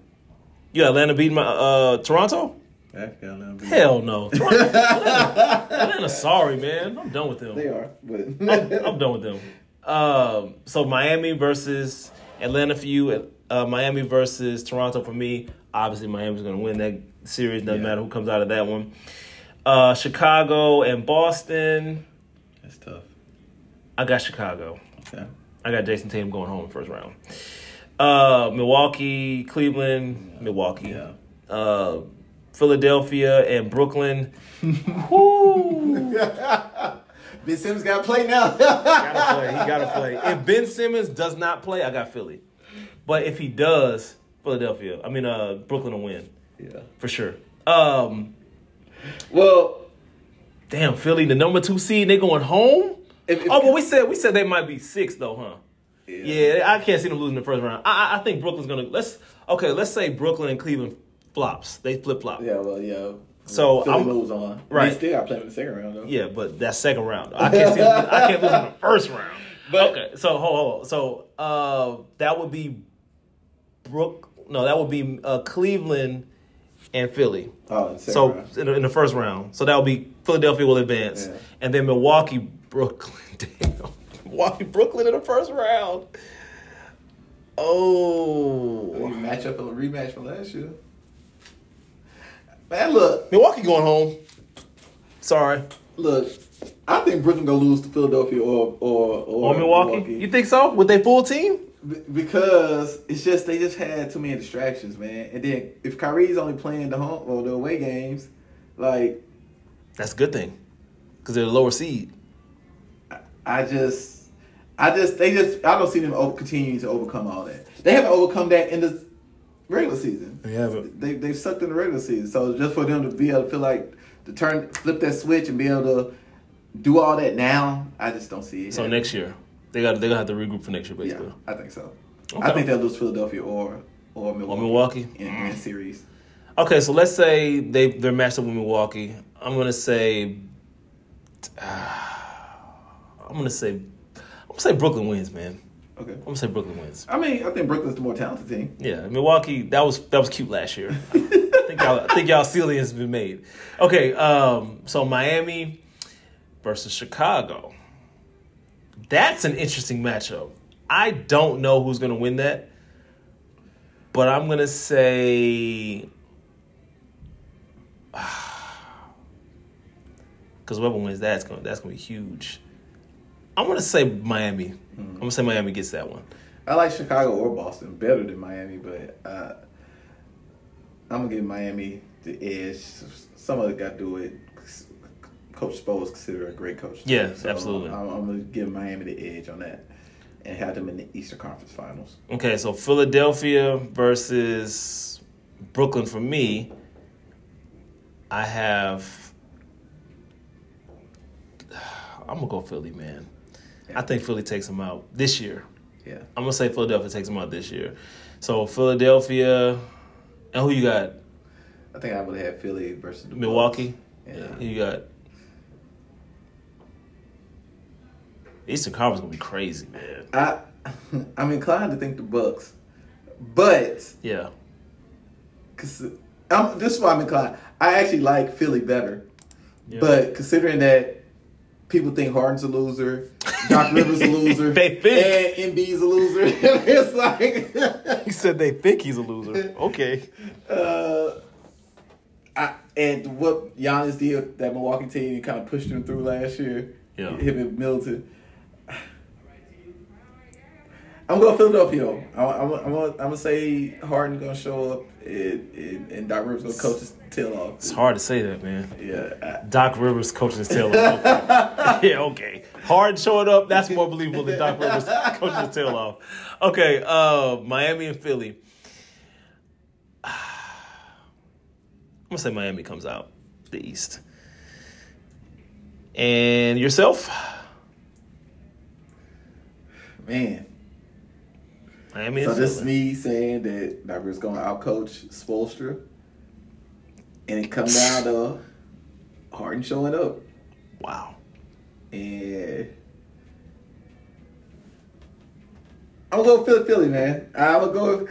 Yeah, Atlanta beat my, uh, Toronto. Actually, Atlanta Hell no. Toronto, Atlanta, Atlanta, sorry man, I'm done with them. They are, but I'm done with them. Um, so Miami versus Atlanta for you. Uh, Miami versus Toronto for me. Obviously, Miami's going to win that series. Doesn't Yeah. matter who comes out of that one. Uh, Chicago and Boston. That's tough. I got Chicago. Okay. I got Jayson Tatum going home first round. Uh, Milwaukee, Cleveland, Milwaukee. Yeah. Uh, Philadelphia and Brooklyn. Woo. Ben Simmons got to play now. gotta play. He gotta play. If Ben Simmons does not play, I got Philly. But if he does, Philadelphia. I mean, uh, Brooklyn will win yeah. for sure. Um, Well, damn, Philly, the number two seed, they going home. If- if- oh, but we said we said they might be six though, huh? Yeah, I can't see them losing the first round. I, I- think Brooklyn's gonna let's okay. Let's say Brooklyn and Cleveland flops. They flip flop. Yeah, well, yeah. So, Philly I'm- moves on. Right. They still got to play in the second round though. Yeah, but that second round, I can't see. Them, I can't lose in the first round. But- okay, so hold, hold, hold. So uh, that would be Brook. No, that would be uh, Cleveland and Philly. Oh, in the second So round. in the, in the first round, so that would be Philadelphia will advance, Yeah. and then Milwaukee, Brooklyn. Damn, Milwaukee, Brooklyn in the first round. Oh, match up a rematch from last year. Man, look, Milwaukee going home. Sorry. look. I think Brooklyn gonna lose to Philadelphia or or or, Or Milwaukee. You think so? With their full team? Be- because it's just they just had too many distractions, man. And then if Kyrie's only playing the home or the away games, like That's a good thing. Because they're the lower seed. I just, I just they just I don't see them over, continuing to overcome all that. They haven't overcome that in the regular season. They haven't. They they've sucked in the regular season. So just for them to be able to feel like to turn flip that switch and be able to do all that now, I just don't see it. So happening. next year. They got. They're gonna have to regroup for next year, basically. yeah, basically. I think so. Okay. I think they'll lose Philadelphia or or Milwaukee, Or Milwaukee. in, in that series. Okay, so let's say they they're matched up with Milwaukee. I'm gonna say. I'm gonna say. I'm gonna say Brooklyn wins, man. Okay. I'm gonna say Brooklyn wins. I mean, I think Brooklyn's the more talented team. Yeah, Milwaukee. That was that was cute last year. I think y'all, I think y'all ceiling has been made. Okay, um, so Miami versus Chicago. That's an interesting matchup. I don't know who's gonna win that, but I'm gonna say because whoever wins that's gonna that's gonna be huge. I'm gonna say Miami. I'm gonna say Miami gets that one. I like Chicago or Boston better than Miami, but uh, I'm gonna give Miami the edge. Some of it got to do with Coach Spo is considered a great coach. Yeah, absolutely. I'm, I'm gonna give Miami the edge on that and have them in the Eastern Conference Finals. Okay, so Philadelphia versus Brooklyn for me. I have. I'm gonna go Philly, man. I think Philly takes them out this year. Yeah, I'm gonna say Philadelphia takes them out this year. So Philadelphia, and who you got? I think I would have Philly versus the Milwaukee. Yeah. Who you got? Eastern Conference gonna be crazy, man. I I'm inclined to think the Bucks, but Yeah. cause I'm, this is why I'm inclined. I actually like Philly better, Yeah. but considering that people think Harden's a loser, Doc Rivers a loser, They think. and Embiid's a loser, it's like He said they think he's a loser. Okay. uh, I, and what Giannis did that Milwaukee team kind of pushed him through last year. Yeah. Him and Middleton. I'm going Philadelphia. I'm, I'm, I'm, gonna, I'm gonna say Harden gonna show up and, and, and Doc Rivers gonna coach his tail off. It's hard to say that, man. Yeah, Doc Rivers coaching his tail off. yeah, okay. Hard showing up, that's more believable than Doc Rivers coaching his tail off. Okay, uh, Miami and Philly. I'm gonna say Miami comes out the East. And yourself? man. Miami So and this is me saying that Doc Rivers gonna outcoach Spoelstra, and it come down to Harden showing up. Wow. And I'm gonna go Philly, Philly, man. I'm gonna go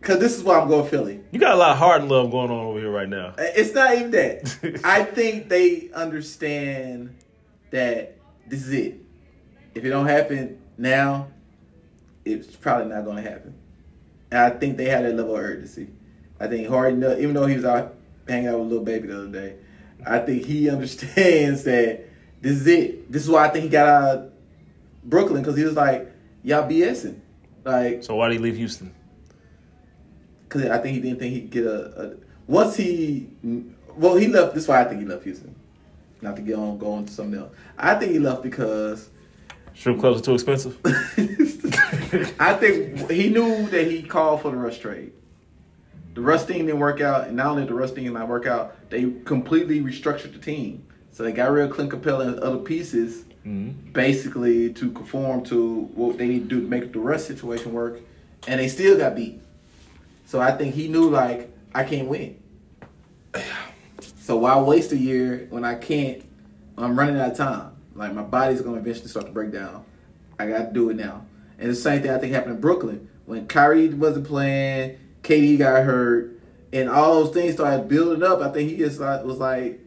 because this is why I'm going Philly. You got a lot of Harden love going on over here right now. Uh, it's not even that. I think they understand that this is it. If it don't happen now, it's probably not going to happen. And I think they had that level of urgency. I think Harden, even though he was out hanging out with a little baby the other day, I think he understands that this is it. This is why I think he got out of Brooklyn because he was like, y'all BSing. Like, So why did he leave Houston? because I think he didn't think he'd get a, a. Once he, well, he left. This is why I think he left Houston. Not to get on going to something else. I think he left because Strip clubs are too expensive. I think he knew that he called for the Russ trade. The Russ thing didn't work out, and not only did the Russ thing not work out, they completely restructured the team. So they got rid of Clint Capela and other pieces, Mm-hmm. basically to conform to what they need to do to make the Russ situation work, and they still got beat. So I think he knew like I can't win. So why waste a year when I can't? I'm running out of time. Like my body's gonna eventually start to break down. I got to do it now. And the same thing I think happened in Brooklyn when Kyrie wasn't playing, KD got hurt, and all those things started building up. I think he just was like,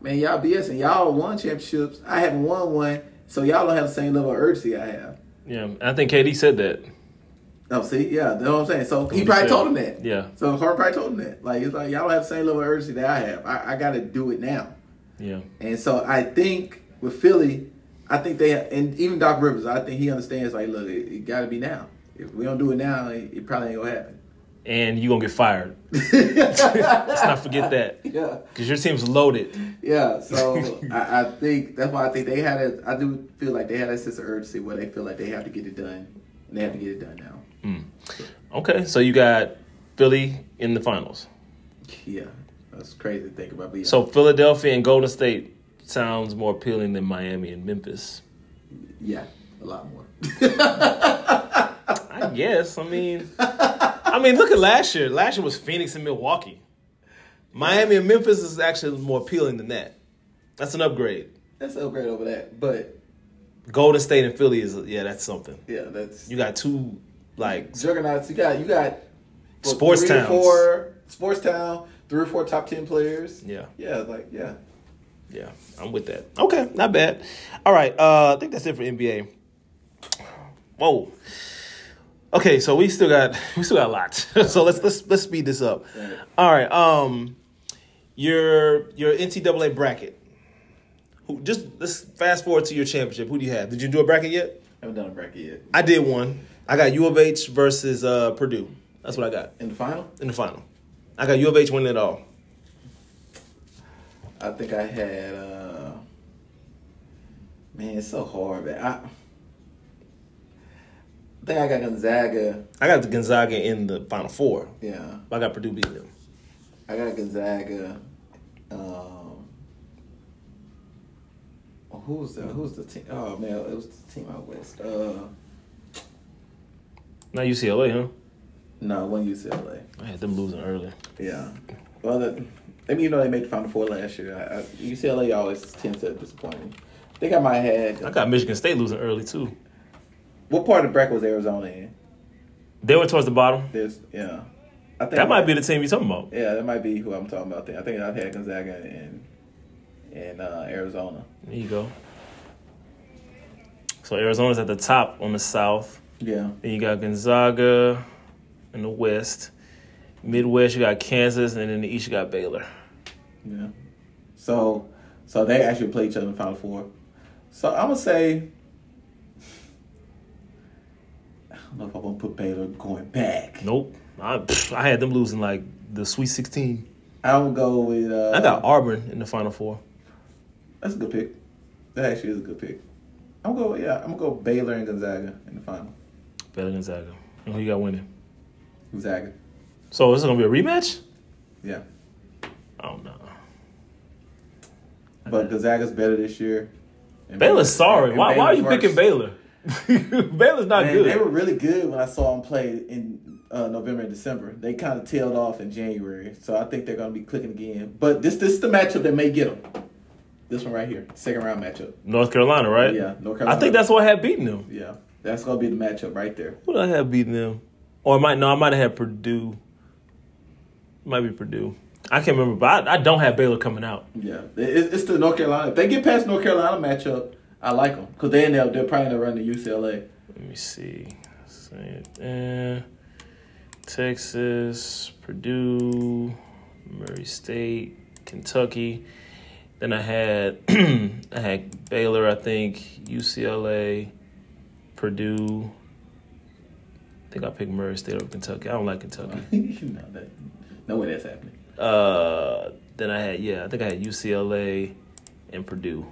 "Man, y'all BSing. Y'all won championships. I haven't won one, so y'all don't have the same level of urgency I have." Yeah, I think KD said that. Oh, see, yeah, that's what I'm saying. So he probably told him that. Yeah. So Harden probably told him that. Like it's like y'all don't have the same level of urgency that I have. I, I got to do it now. Yeah. And so I think with Philly, I think they and even Doc Rivers, I think he understands. Like, look, it, it got to be now. If we don't do it now, it, it probably ain't gonna happen. And you gonna get fired. Let's not forget that. Yeah, Because your team's loaded. yeah. So I, I think that's why I think they had a. I do feel like they had a sense of urgency where they feel like they have to get it done. And they have to get it done now. Hmm. Okay, so you got Philly in the finals. Yeah, that's crazy to think about. Yeah. So Philadelphia and Golden State sounds more appealing than Miami and Memphis. yeah, a lot more. I guess. I mean, I mean, look at last year. Last year was Phoenix and Milwaukee. Miami and Memphis is actually more appealing than that. That's an upgrade. That's an upgrade over that. But Golden State and Philly is yeah, that's something. yeah, that's You got two like juggernauts. You got you got Sports towns. four sports town, three or four top ten players. yeah, Yeah, like yeah. Yeah. I'm with that. Okay, not bad. All right, uh, I think that's it for NBA. Whoa. Okay, so we still got we still got a lot. so let's let's let's speed this up. All right. Um, your your NCAA bracket. Who just let's fast forward to your championship. Who do you have? Did you do a bracket yet? I haven't done a bracket yet. I did one. I got U of H versus uh, Purdue. That's what I got In the final, in the final. I got U of H winning it all. I think I had. uh Man, it's so hard, man. I, I think I got Gonzaga. I got the Gonzaga in the final four. Yeah, I got Purdue beating them. I got Gonzaga. Um, who's the who's the team? Oh man, it was the team out west. Uh, Not UCLA, huh? no, one UCLA. I had them losing early. Yeah. Well, the, I mean, you know, they made the Final Four last year. I, I, UCLA always tends to disappoint me. I think I might have I got Michigan State losing early too. What part of the bracket was Arizona in? They were towards the bottom. There's, yeah. I think That might be the team you're talking about. Yeah, that might be who I'm talking about. There. I think I had Gonzaga and and uh, Arizona. There you go. So Arizona's at the top on the south. Yeah. Then you got Gonzaga in the west. Midwest, you got Kansas, and in the east, you got Baylor. Yeah. So, so they actually play each other in the Final Four. So I'm gonna say. I don't know if I'm gonna put Baylor going back. Nope. I, pff, I had them losing like the Sweet 16. I'm gonna go with. Uh, I got Auburn in the Final Four. That's a good pick. That actually is a good pick. I'm gonna go. Yeah, I'm gonna go Baylor and Gonzaga in the final. Baylor Gonzaga. And who you got winning? Gonzaga. So this is going to be a rematch? Yeah, Oh, no. But Gonzaga's better this year. And Baylor's sorry. and Why, why are you Baylor's picking. Baylor? Baylor's not Man, good. They were really good when I saw them play in uh, November and December. They kind of tailed off in January, so I think they're going to be clicking again. But this this is the matchup that may get them. This one right here, second round matchup. North Carolina, right? Yeah, North Carolina. I think that's what I had beaten them. Yeah, that's going to be the matchup right there. Who did I have beating them? Or I might no, I might have had Purdue. Might be Purdue. I can't remember, but I, I don't have Baylor coming out. Yeah, it, it's the North Carolina. If they get past North Carolina matchup, I like them because they they're, they're probably gonna run to UCLA. Let me see. There. Eh, Texas, Purdue, Murray State, Kentucky. Then I had I had Baylor, I think, UCLA, Purdue. I think I picked Murray State over Kentucky. I don't like Kentucky. no, that, no way that's happening. Uh, then I had yeah, I think I had UCLA and Purdue,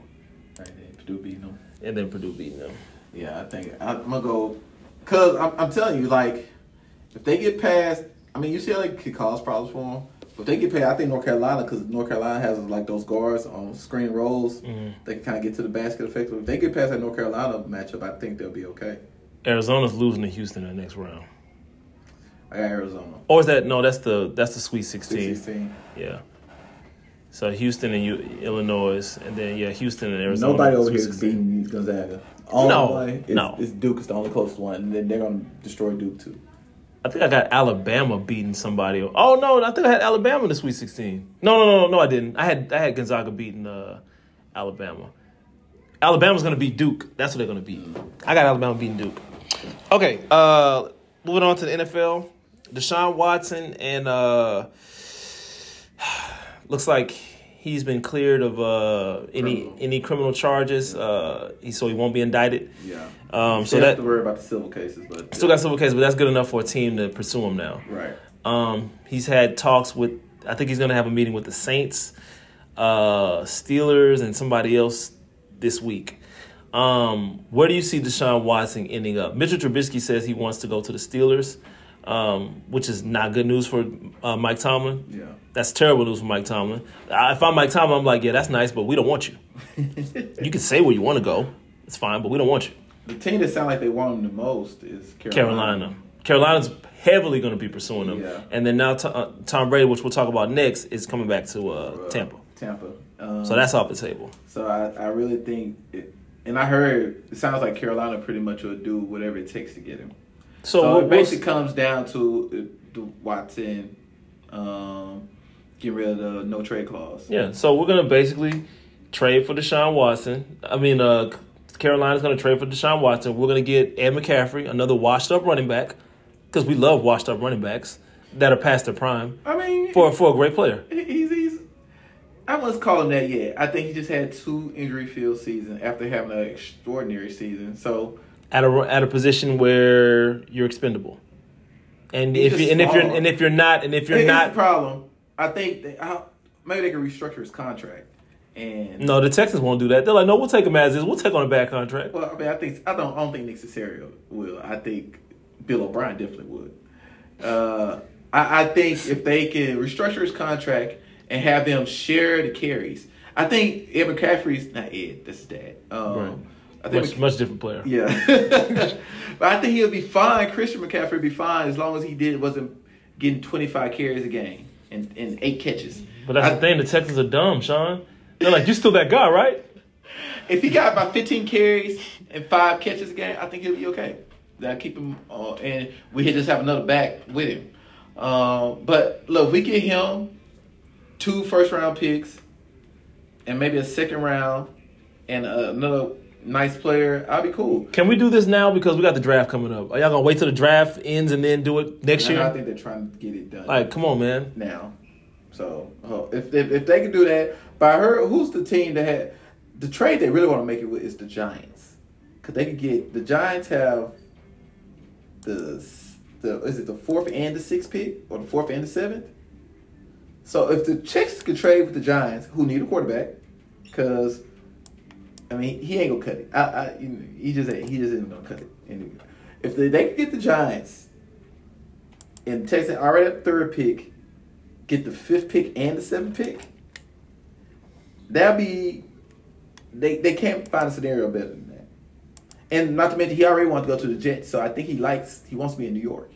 Right there, Purdue beating them. and then Purdue beating them. Yeah, I think I'm gonna go because I'm, I'm telling you, like, if they get past, I mean, UCLA could cause problems for them. But if they get past, I think North Carolina because North Carolina has like those guards on screen rolls. Mhm. They can kind of get to the basket effectively. If they get past that North Carolina matchup, I think they'll be okay. Arizona's losing to Houston in the next round. I got Arizona. Or is that no? That's the that's the Sweet Sixteen. 16. Yeah. So Houston and U- Illinois, and then yeah, Houston and Arizona. Nobody over here is 16. beating Gonzaga. Only No, one is, no. is Duke is the only closest one, and then they're gonna destroy Duke too. I think I got Alabama beating somebody. Oh no, I think I had Alabama in the Sweet Sixteen. No, no, no, no, no, I didn't. I had I had Gonzaga beating uh, Alabama. Alabama's gonna beat Duke. That's what they're gonna beat. I got Alabama beating Duke. Okay, uh, moving on to the NFL. Deshaun Watson and uh, looks like he's been cleared of uh, any Criminal. any criminal charges. Uh, he, so he won't be indicted. Yeah. Um, so Still have to worry about the civil cases, but still got civil cases, but that's good enough for a team to pursue him now. right. Um, he's had talks with. I think he's going to have a meeting with the Saints, uh, Steelers, and somebody else this week. Um, where do you see Deshaun Watson ending up? Mitchell Trubisky says he wants to go to the Steelers, um, which is not good news for uh, Mike Tomlin. Yeah. That's terrible news for Mike Tomlin. I, if I'm Mike Tomlin, I'm like, yeah, that's nice, but we don't want you. you can say where you want to go. It's fine, but we don't want you. The team that sound like they want him the most is Carolina. Carolina. Carolina's heavily going to be pursuing him. Yeah. And then now Tom, uh, Tom Brady, which we'll talk about next, is coming back to uh, Uh, Tampa. Tampa. Um, So that's off the table. So I, I really think, it, and I heard it sounds like Carolina pretty much will do whatever it takes to get him. So, So, it basically comes down to uh, the Watson um, getting rid of the no trade clause. yeah. So we're going to basically trade for Deshaun Watson. I mean, uh, Carolina's going to trade for Deshaun Watson. We're going to get Ed McCaffrey, another washed up running back, because we love washed up running backs that are past their prime I mean, for for a great player. he's, he's I wouldn't call him that yet. I think he just had two injury filled seasons after having an extraordinary season. So At a at a position where you're expendable, and He's if you, and if you're and if you're not and if you're here's not the problem. I think that how, maybe they can restructure his contract. And No, the Texans won't do that. They're like, no, we'll take him as is. We'll take on a bad contract. Well, I mean, I think I don't. I don't think Nick Caserio will. I think Bill O'Brien definitely would. Uh, I, I think if they can restructure his contract and have them share the carries, I think Ed McCaffrey's not Ed. That's his dad. Um, Right. I think Much, Mc- much different player. yeah, but I think he'll be fine. Christian McCaffrey would be fine as long as he did wasn't getting twenty five carries a game and, and eight catches. But that's I- the thing. The Texans are dumb, Sean. They're like, you still that guy, right? If he got about 15 carries and five catches a game, I think he'll be okay. That'll keep him, uh, and we could just have another back with him. Um, but look, we get him two first round picks and maybe a second round and uh, another nice player, I'll be cool. Can we do this now because we got the draft coming up? Are y'all gonna wait till the draft ends and then do it next Now, I think they're trying to get it done Like, come on, man. now. So uh, if, if if they can do that, I heard who's the team that had the trade they really want to make it with is the Giants because they could get the Giants have the the is it the fourth and the sixth pick or the fourth and the seventh. So if the Chicks could trade with the Giants, who need a quarterback, because I mean he ain't gonna cut it. I, I he just ain't, he just isn't gonna cut it. Anyway. if they, they could get the Giants and Texas already at third pick, get the fifth pick and the seventh pick, that'd be they they can't find a scenario better than that. And not to mention he already wants to go to the Jets, so I think he likes he wants to be in New York.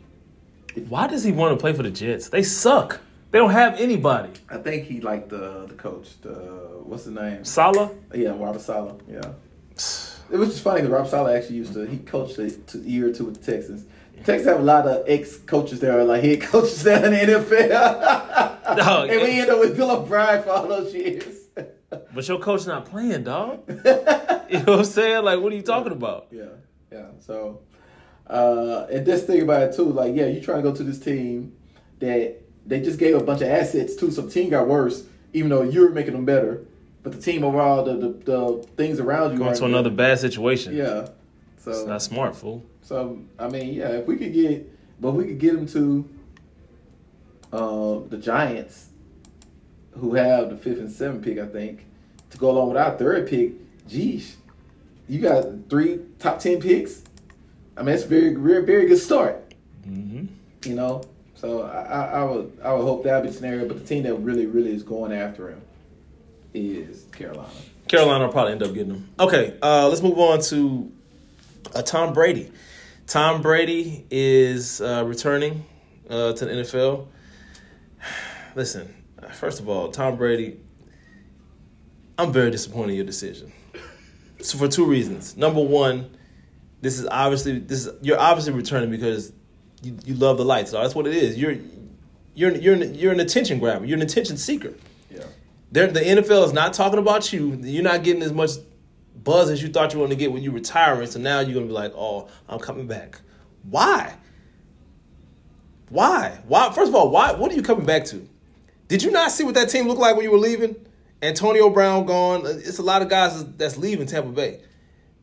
Why does he want to play for the Jets? They suck. They don't have anybody. I think he liked the the coach, the what's his name? Saleh. Yeah, Robert Saleh. Yeah. It was just funny because Rob Saleh actually used to he coached a, to, year or two with the Texans. The Texans have a lot of ex coaches there, are like head coaches there in the NFL. No, and we end up with Bill O'Brien for all those years. But your coach not playing, dog. You know what I'm saying? Like, what are you talking about? Yeah, yeah. So, uh, and just think about it too. Like, yeah, you trying to go to this team that they just gave a bunch of assets to. So the team got worse, even though you're making them better. But the team overall, the the, the things around you Going to another good. bad situation. Yeah. So It's not smart, fool. So I mean, yeah, if we could get, but we could get them to uh, the Giants, who have the fifth and seventh pick, I think, to go along with our third pick. Geez, you got three top ten picks. I mean, it's very, very, very good start. hmm You know, so I, I, would, I would hope that would be the scenario. But the team that really, really is going after him is Carolina. Carolina will probably end up getting him. Okay, uh, let's move on to uh, Tom Brady. Tom Brady is uh, returning uh, to the NFL. Listen, first of all, Tom Brady, I'm very disappointed in your decision. So for two reasons. Number one, this is obviously this is you're obviously returning because you, you love the lights. So that's what it is. You're you're you're an, you're an attention grabber. You're an attention seeker. Yeah. They're, the NFL is not talking about you. You're not getting as much buzz as you thought you were going to get when you retiring. So now you're going to be like, oh, I'm coming back. Why? Why? Why? First of all, why? What are you coming back to? Did you not see what that team looked like when you were leaving? Antonio Brown gone. It's a lot of guys that's leaving Tampa Bay.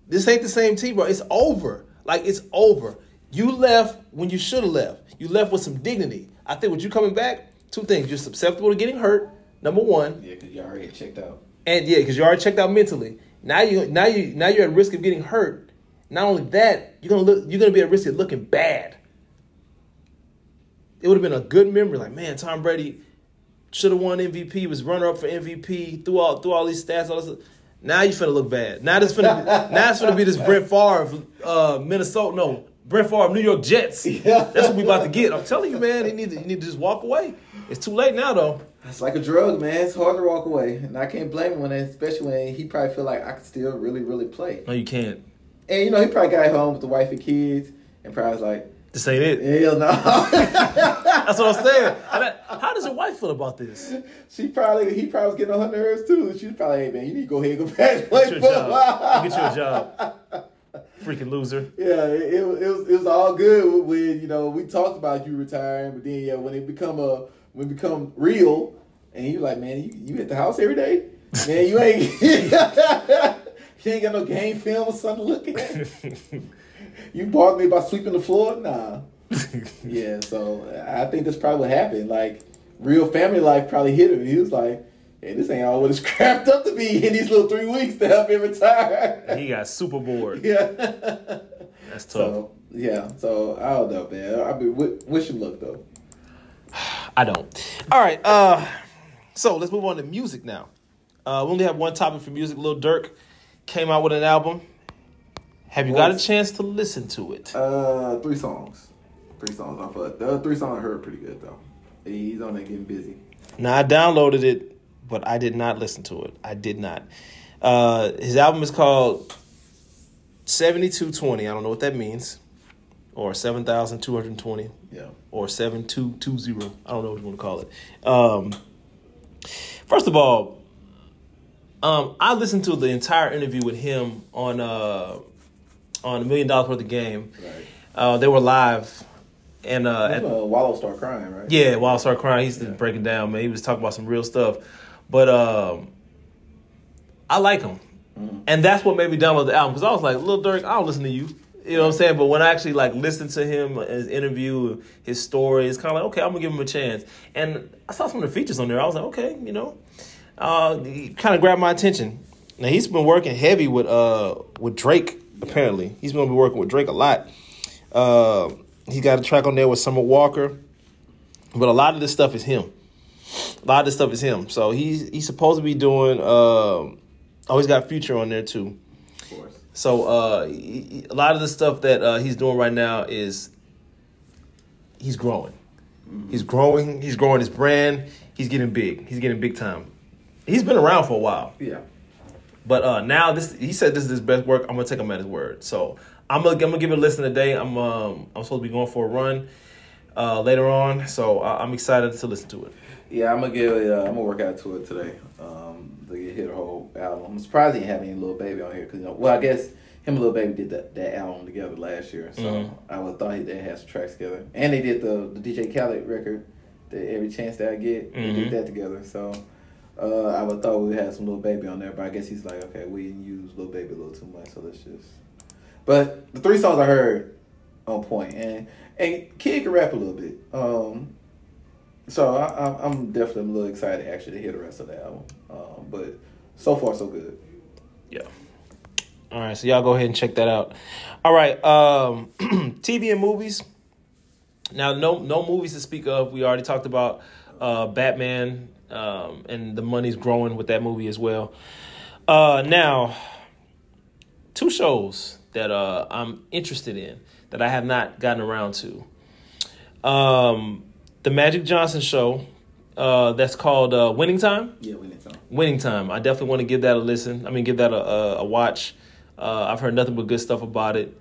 This ain't the same team, bro. It's over. Like it's over. You left when you should have left. You left with some dignity. I think with you coming back, two things: you're susceptible to getting hurt. Number one. Yeah, because you already checked out. And yeah, because you already checked out mentally. Now you now you now you're at risk of getting hurt. Not only that, you're gonna look you're gonna be at risk of looking bad. It would have been a good memory, like man, Tom Brady should have won MVP, was runner up for MVP, through all through all these stats, all this. Now you finna look bad. Now this finna now it's finna be this Brett Favre, uh, Minnesota. No, Brett Favre, New York Jets. Yeah. That's what we about to get. I'm telling you, man. You need to, you need to just walk away. It's too late now, though. It's like a drug, man. It's hard to walk away, and I can't blame him when, especially when he probably feel like I could still really, really play. No, you can't. And you know, he probably got home with the wife and kids, and probably was like, This ain't it. "Hell no." That's what I'm saying. I mean, how does your wife feel about this? she probably, he probably was getting on her nerves too. She's probably, "Hey man, you need to go ahead and go back play Get your job. football." Get you a job. Freaking loser. Yeah, it, it, was- it was all good when you know we talked about you retiring, but then yeah, when it become a when it become real, and you like, man, you, you at the house every day, man, you ain't you ain't got no game film or something to look at. You barred me by sweeping the floor, nah. Yeah, so I think that's probably what happened. Like real family life probably hit him. He was like, "Hey, this ain't all what it's crapped up to be in these little three weeks to help him retire." he got super bored. yeah. That's tough. So yeah, so I don't know, man. I mean, w- wish him luck though. I don't. All right. Uh, so let's move on to music now. Uh, we only have one topic for music. Lil Durk came out with an album. Have you got a chance to listen to it? Uh, three songs, three songs off of the other three songs I heard pretty good though. He's on there getting busy. Now I downloaded it, but I did not listen to it. I did not. Uh, his album is called Seventy Two Twenty. I don't know what that means, or seven thousand two hundred twenty, Yeah. or seven two two zero. I don't know what you want to call it. Um, first of all, um, I listened to the entire interview with him on uh, on a million dollars worth of game. Right. Uh, they were live, and uh, at- Wallo start crying, right? yeah, while I started crying, he's Yeah. breaking down, man. He was talking about some real stuff. But um, I like him. Mhm. And that's what made me download the album. Because I was like, Lil Durk, I don't listen to you. You know what I'm saying? But when I actually like listened to him, his interview, his story, it's kind of like, okay, I'm gonna give him a chance. And I saw some of the features on there. I was like, okay, you know, uh, he kind of grabbed my attention. Now he's been working heavy with uh with Drake. Apparently, he's gonna be working with Drake a lot. Uh, he got a track on there with Summer Walker, but a lot of this stuff is him. A lot of stuff is him. So he's he's supposed to be doing. Um, oh, he's got Future on there too. Of course. So uh, he- a lot of the stuff that uh, he's doing right now is he's growing. He's growing. He's growing his brand. He's getting big. He's getting big time. He's been around for a while, Yeah. but uh, now this he said this is his best work. I'm gonna take him at his word. So I'm gonna, I'm gonna give it a listen today. I'm um, I'm supposed to be going for a run uh, later on, so I, I'm excited to listen to it. Yeah, I'm gonna give. Uh, I'm gonna work out to it today. Um, to get hit a whole album. I'm surprised he didn't have any Lil Baby on here because you know. Well, I guess him and Lil Baby did that, that album together last year, so Mhm. I would thought he did have some tracks together. And they did the the DJ Khaled record. The every chance that I get, they Mhm. did that together. So. Uh, I would thought we had some Lil Baby on there, but I guess he's like, okay, we didn't use Lil Baby a little too much, so let's just. But the three songs I heard on point, and and Kid can rap a little bit. Um, so I, I'm definitely a little excited actually to hear the rest of the album. Um, but so far so good. Yeah. All right, so y'all go ahead and check that out. All right, um, TV and movies. Now, no no movies to speak of. We already talked about uh, Batman, um, and the money's growing with that movie as well. Uh, now, two shows that uh, I'm interested in that I have not gotten around to. Um, the Magic Johnson show uh, that's called uh, Winning Time. Yeah, need some. Winning Time. I definitely want to give that a listen. I mean, give that a, a, a watch. Uh, I've heard nothing but good stuff about it.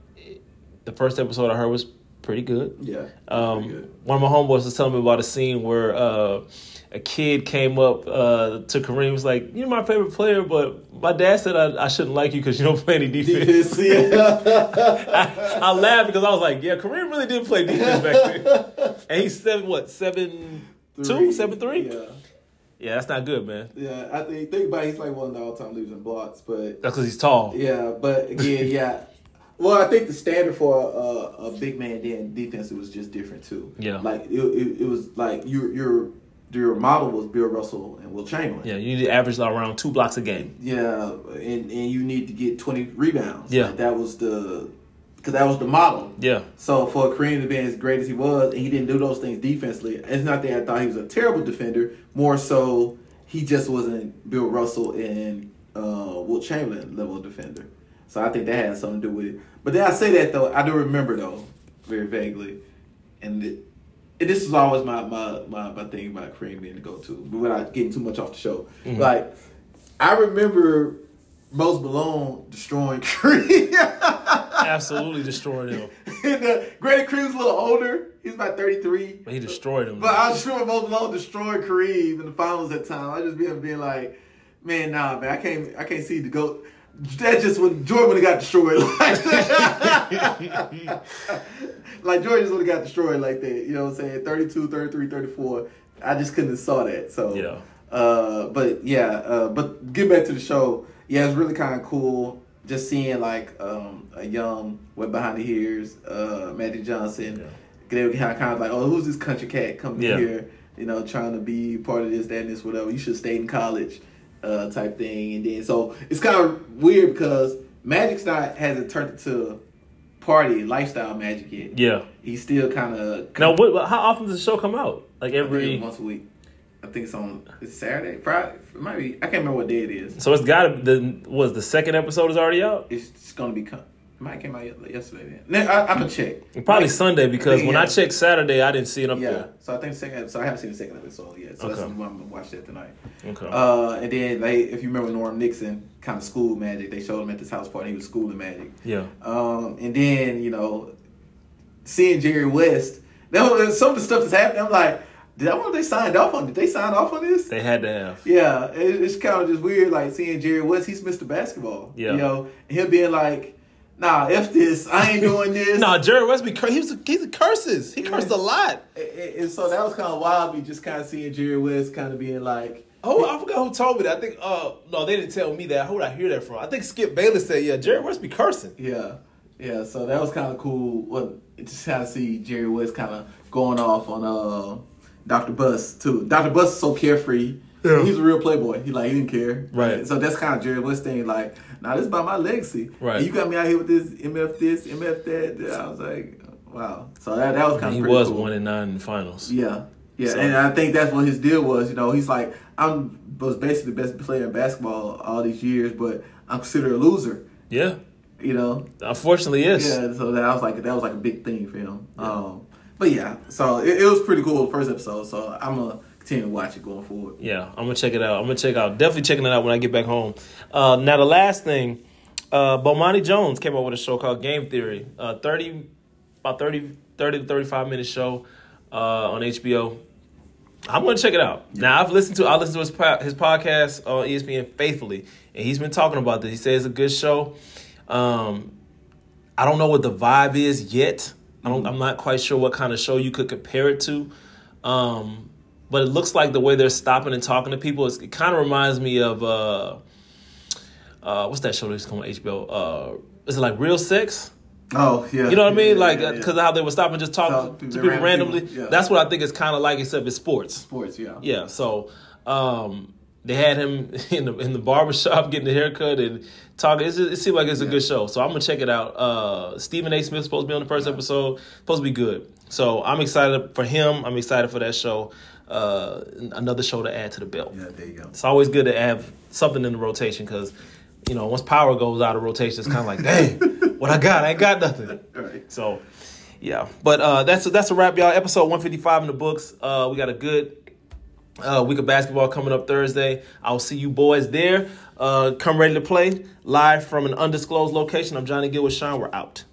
The first episode I heard was pretty good. Yeah, Um, pretty good. one of my homeboys was telling me about a scene where uh, a kid came up uh, to Kareem was like, "You're my favorite player, but my dad said I, I shouldn't like you because you don't play any defense. Defense, yeah. I, I laughed because I was like, yeah, Kareem really did play defense back then. And he's seven, what, seven two, seven three? Yeah. Yeah, that's not good, man. Yeah, I think think about it, he's like one of the all time leaders in blocks, but That's because he's tall. yeah, but again, yeah. Well, I think the standard for a, a big man then defense was just different too. Yeah. like it, it, it was like your your your model was Bill Russell and Wilt Chamberlain. Yeah, you need to average around two blocks a game. Yeah, and and you need to get twenty rebounds. Yeah. Like, that was the because that was the model. Yeah. So for Kareem to be as great as he was, and he didn't do those things defensively, it's not that I thought he was a terrible defender. More so, he just wasn't Bill Russell and uh, Wilt Chamberlain level defender. So I think that had something to do with it. But then I say that though, I do remember though, very vaguely, and, it, and this is always my, my my my thing about Kareem being the go to, but without getting too much off the show. Like I remember Mose Malone destroying Kareem. Absolutely destroyed him. and uh, Grady Kareem's a little older. He's about 33. But he destroyed him. But I was sure Mose Malone destroyed Kareem in the finals that time. I just be being like, man, nah, man, I can't, I can't see the goat. That's just when Jordan would have got destroyed. Like, like Jordan just would have got destroyed like that. You know what I'm saying? 32, 33, 34. I just couldn't have saw that. So Yeah. Uh, but yeah, uh, but get back to the show. Yeah, it's really kind of cool just seeing like um, a young wet behind the ears, uh, Magic Johnson. Yeah. They were kind of, kind of like, oh, who's this country cat coming Yeah. here? You know, trying to be part of this, that, and this, whatever. You should stay in college, uh, type thing. And then so it's kind of weird because Magic's not hasn't turned into party lifestyle Magic yet. yeah. He's still kind of Now, what, how often does the show come out? Like every. once a week. I think it's on it's Saturday, Friday. It might be. I can't remember what day it is. So it's got to. The was the second episode is already out. It's just gonna be. Might came out yesterday. Then I, I'm gonna check. Probably Like, Sunday because when I checked Saturday, I didn't see it up Yeah, there. so I think the second episode. I haven't seen the second episode yet, so that's Okay. why I'm gonna watch that tonight. Okay. Uh, and then like, if you remember Norm Nixon, kind of school Magic. They showed him at this house party. He was schooling Magic. yeah. Um, and then you know, seeing Jerry West. That was, some of the stuff that's happening. I'm like, did I wonder if they signed off on? Did they sign off on this? They had to have. Yeah, it, it's kind of just weird, like seeing Jerry West. He's Mr. Basketball. Yeah. you know, him being like, "Nah, if this. I ain't doing this." No, Jerry West be cur- he was he's a curses. He cursed a lot. And so that was kind of wild. Me just kind of seeing Jerry West kind of being like, Oh, I forgot who told me that. I think uh no, they didn't tell me that. Who did I hear that from? I think Skip Bayless said, yeah, Jerry West be cursing. yeah, yeah. So that was kind of cool. Well, just kind of see Jerry West kind of going off on uh, Dr. Buss too. Dr. Buss is so carefree. Yeah. He's a real playboy. He like he didn't care. Right. So that's kind of Jerry West thing. Like, now this is about my legacy. Right. And you got me out here with this MF this, MF that. I was like, wow. So that that was kind of He was cool. one and nine in the finals. Yeah, yeah, So- and I think that's what his deal was. You know, he's like, I'm was basically the best player in basketball all these years, but I'm considered a loser. Yeah. You know, Unfortunately, yes. yeah. So that I was like that was like a big thing for him. Um, but yeah, so it, it was pretty cool the first episode. So I'm gonna continue to watch it going forward. Yeah, I'm gonna check it out. I'm gonna check out. Definitely checking it out when I get back home. Uh, now the last thing, uh, Bomani Jones came up with a show called Game Theory. Uh, 30, about 30, 30 to 35 minute show uh, on HBO. I'm gonna check it out. Now I've listened to I listened to his po- his podcast on ESPN faithfully, and he's been talking about this. He says it's a good show. Um, I don't know what the vibe is yet. I don't. I'm not quite sure what kind of show you could compare it to. Um, but it looks like the way they're stopping and talking to people. It's, it kind of reminds me of uh, uh, what's that show that's on HBO? Uh, is it like Real Sex? Oh yeah, You know what I mean? Yeah, like because yeah. of how they were stopping and just talking Talk to people random randomly. people, yeah. That's what I think it's kind of like, except it's sports. sports. Yeah, Yeah, so um, they had him in the in the barber shop getting a haircut and talking. It's just, it seemed like it's a good show, so I'm gonna check it out. Uh, Stephen A. Smith supposed to be on the first episode. Supposed to be good. So I'm excited for him. I'm excited for that show. Uh, another show to add to the belt. yeah. There you go. It's always good to have something in the rotation because, you know, once power goes out of rotation, it's kind of like, dang, what I got? I ain't got nothing. Right. So, yeah. But uh, that's that's a wrap, y'all. Episode 155 in the books. Uh, we got a good uh, week of basketball coming up Thursday. I'll see you boys there. Uh, come ready to play live from an undisclosed location. I'm Johnny Gill with Sean. We're out.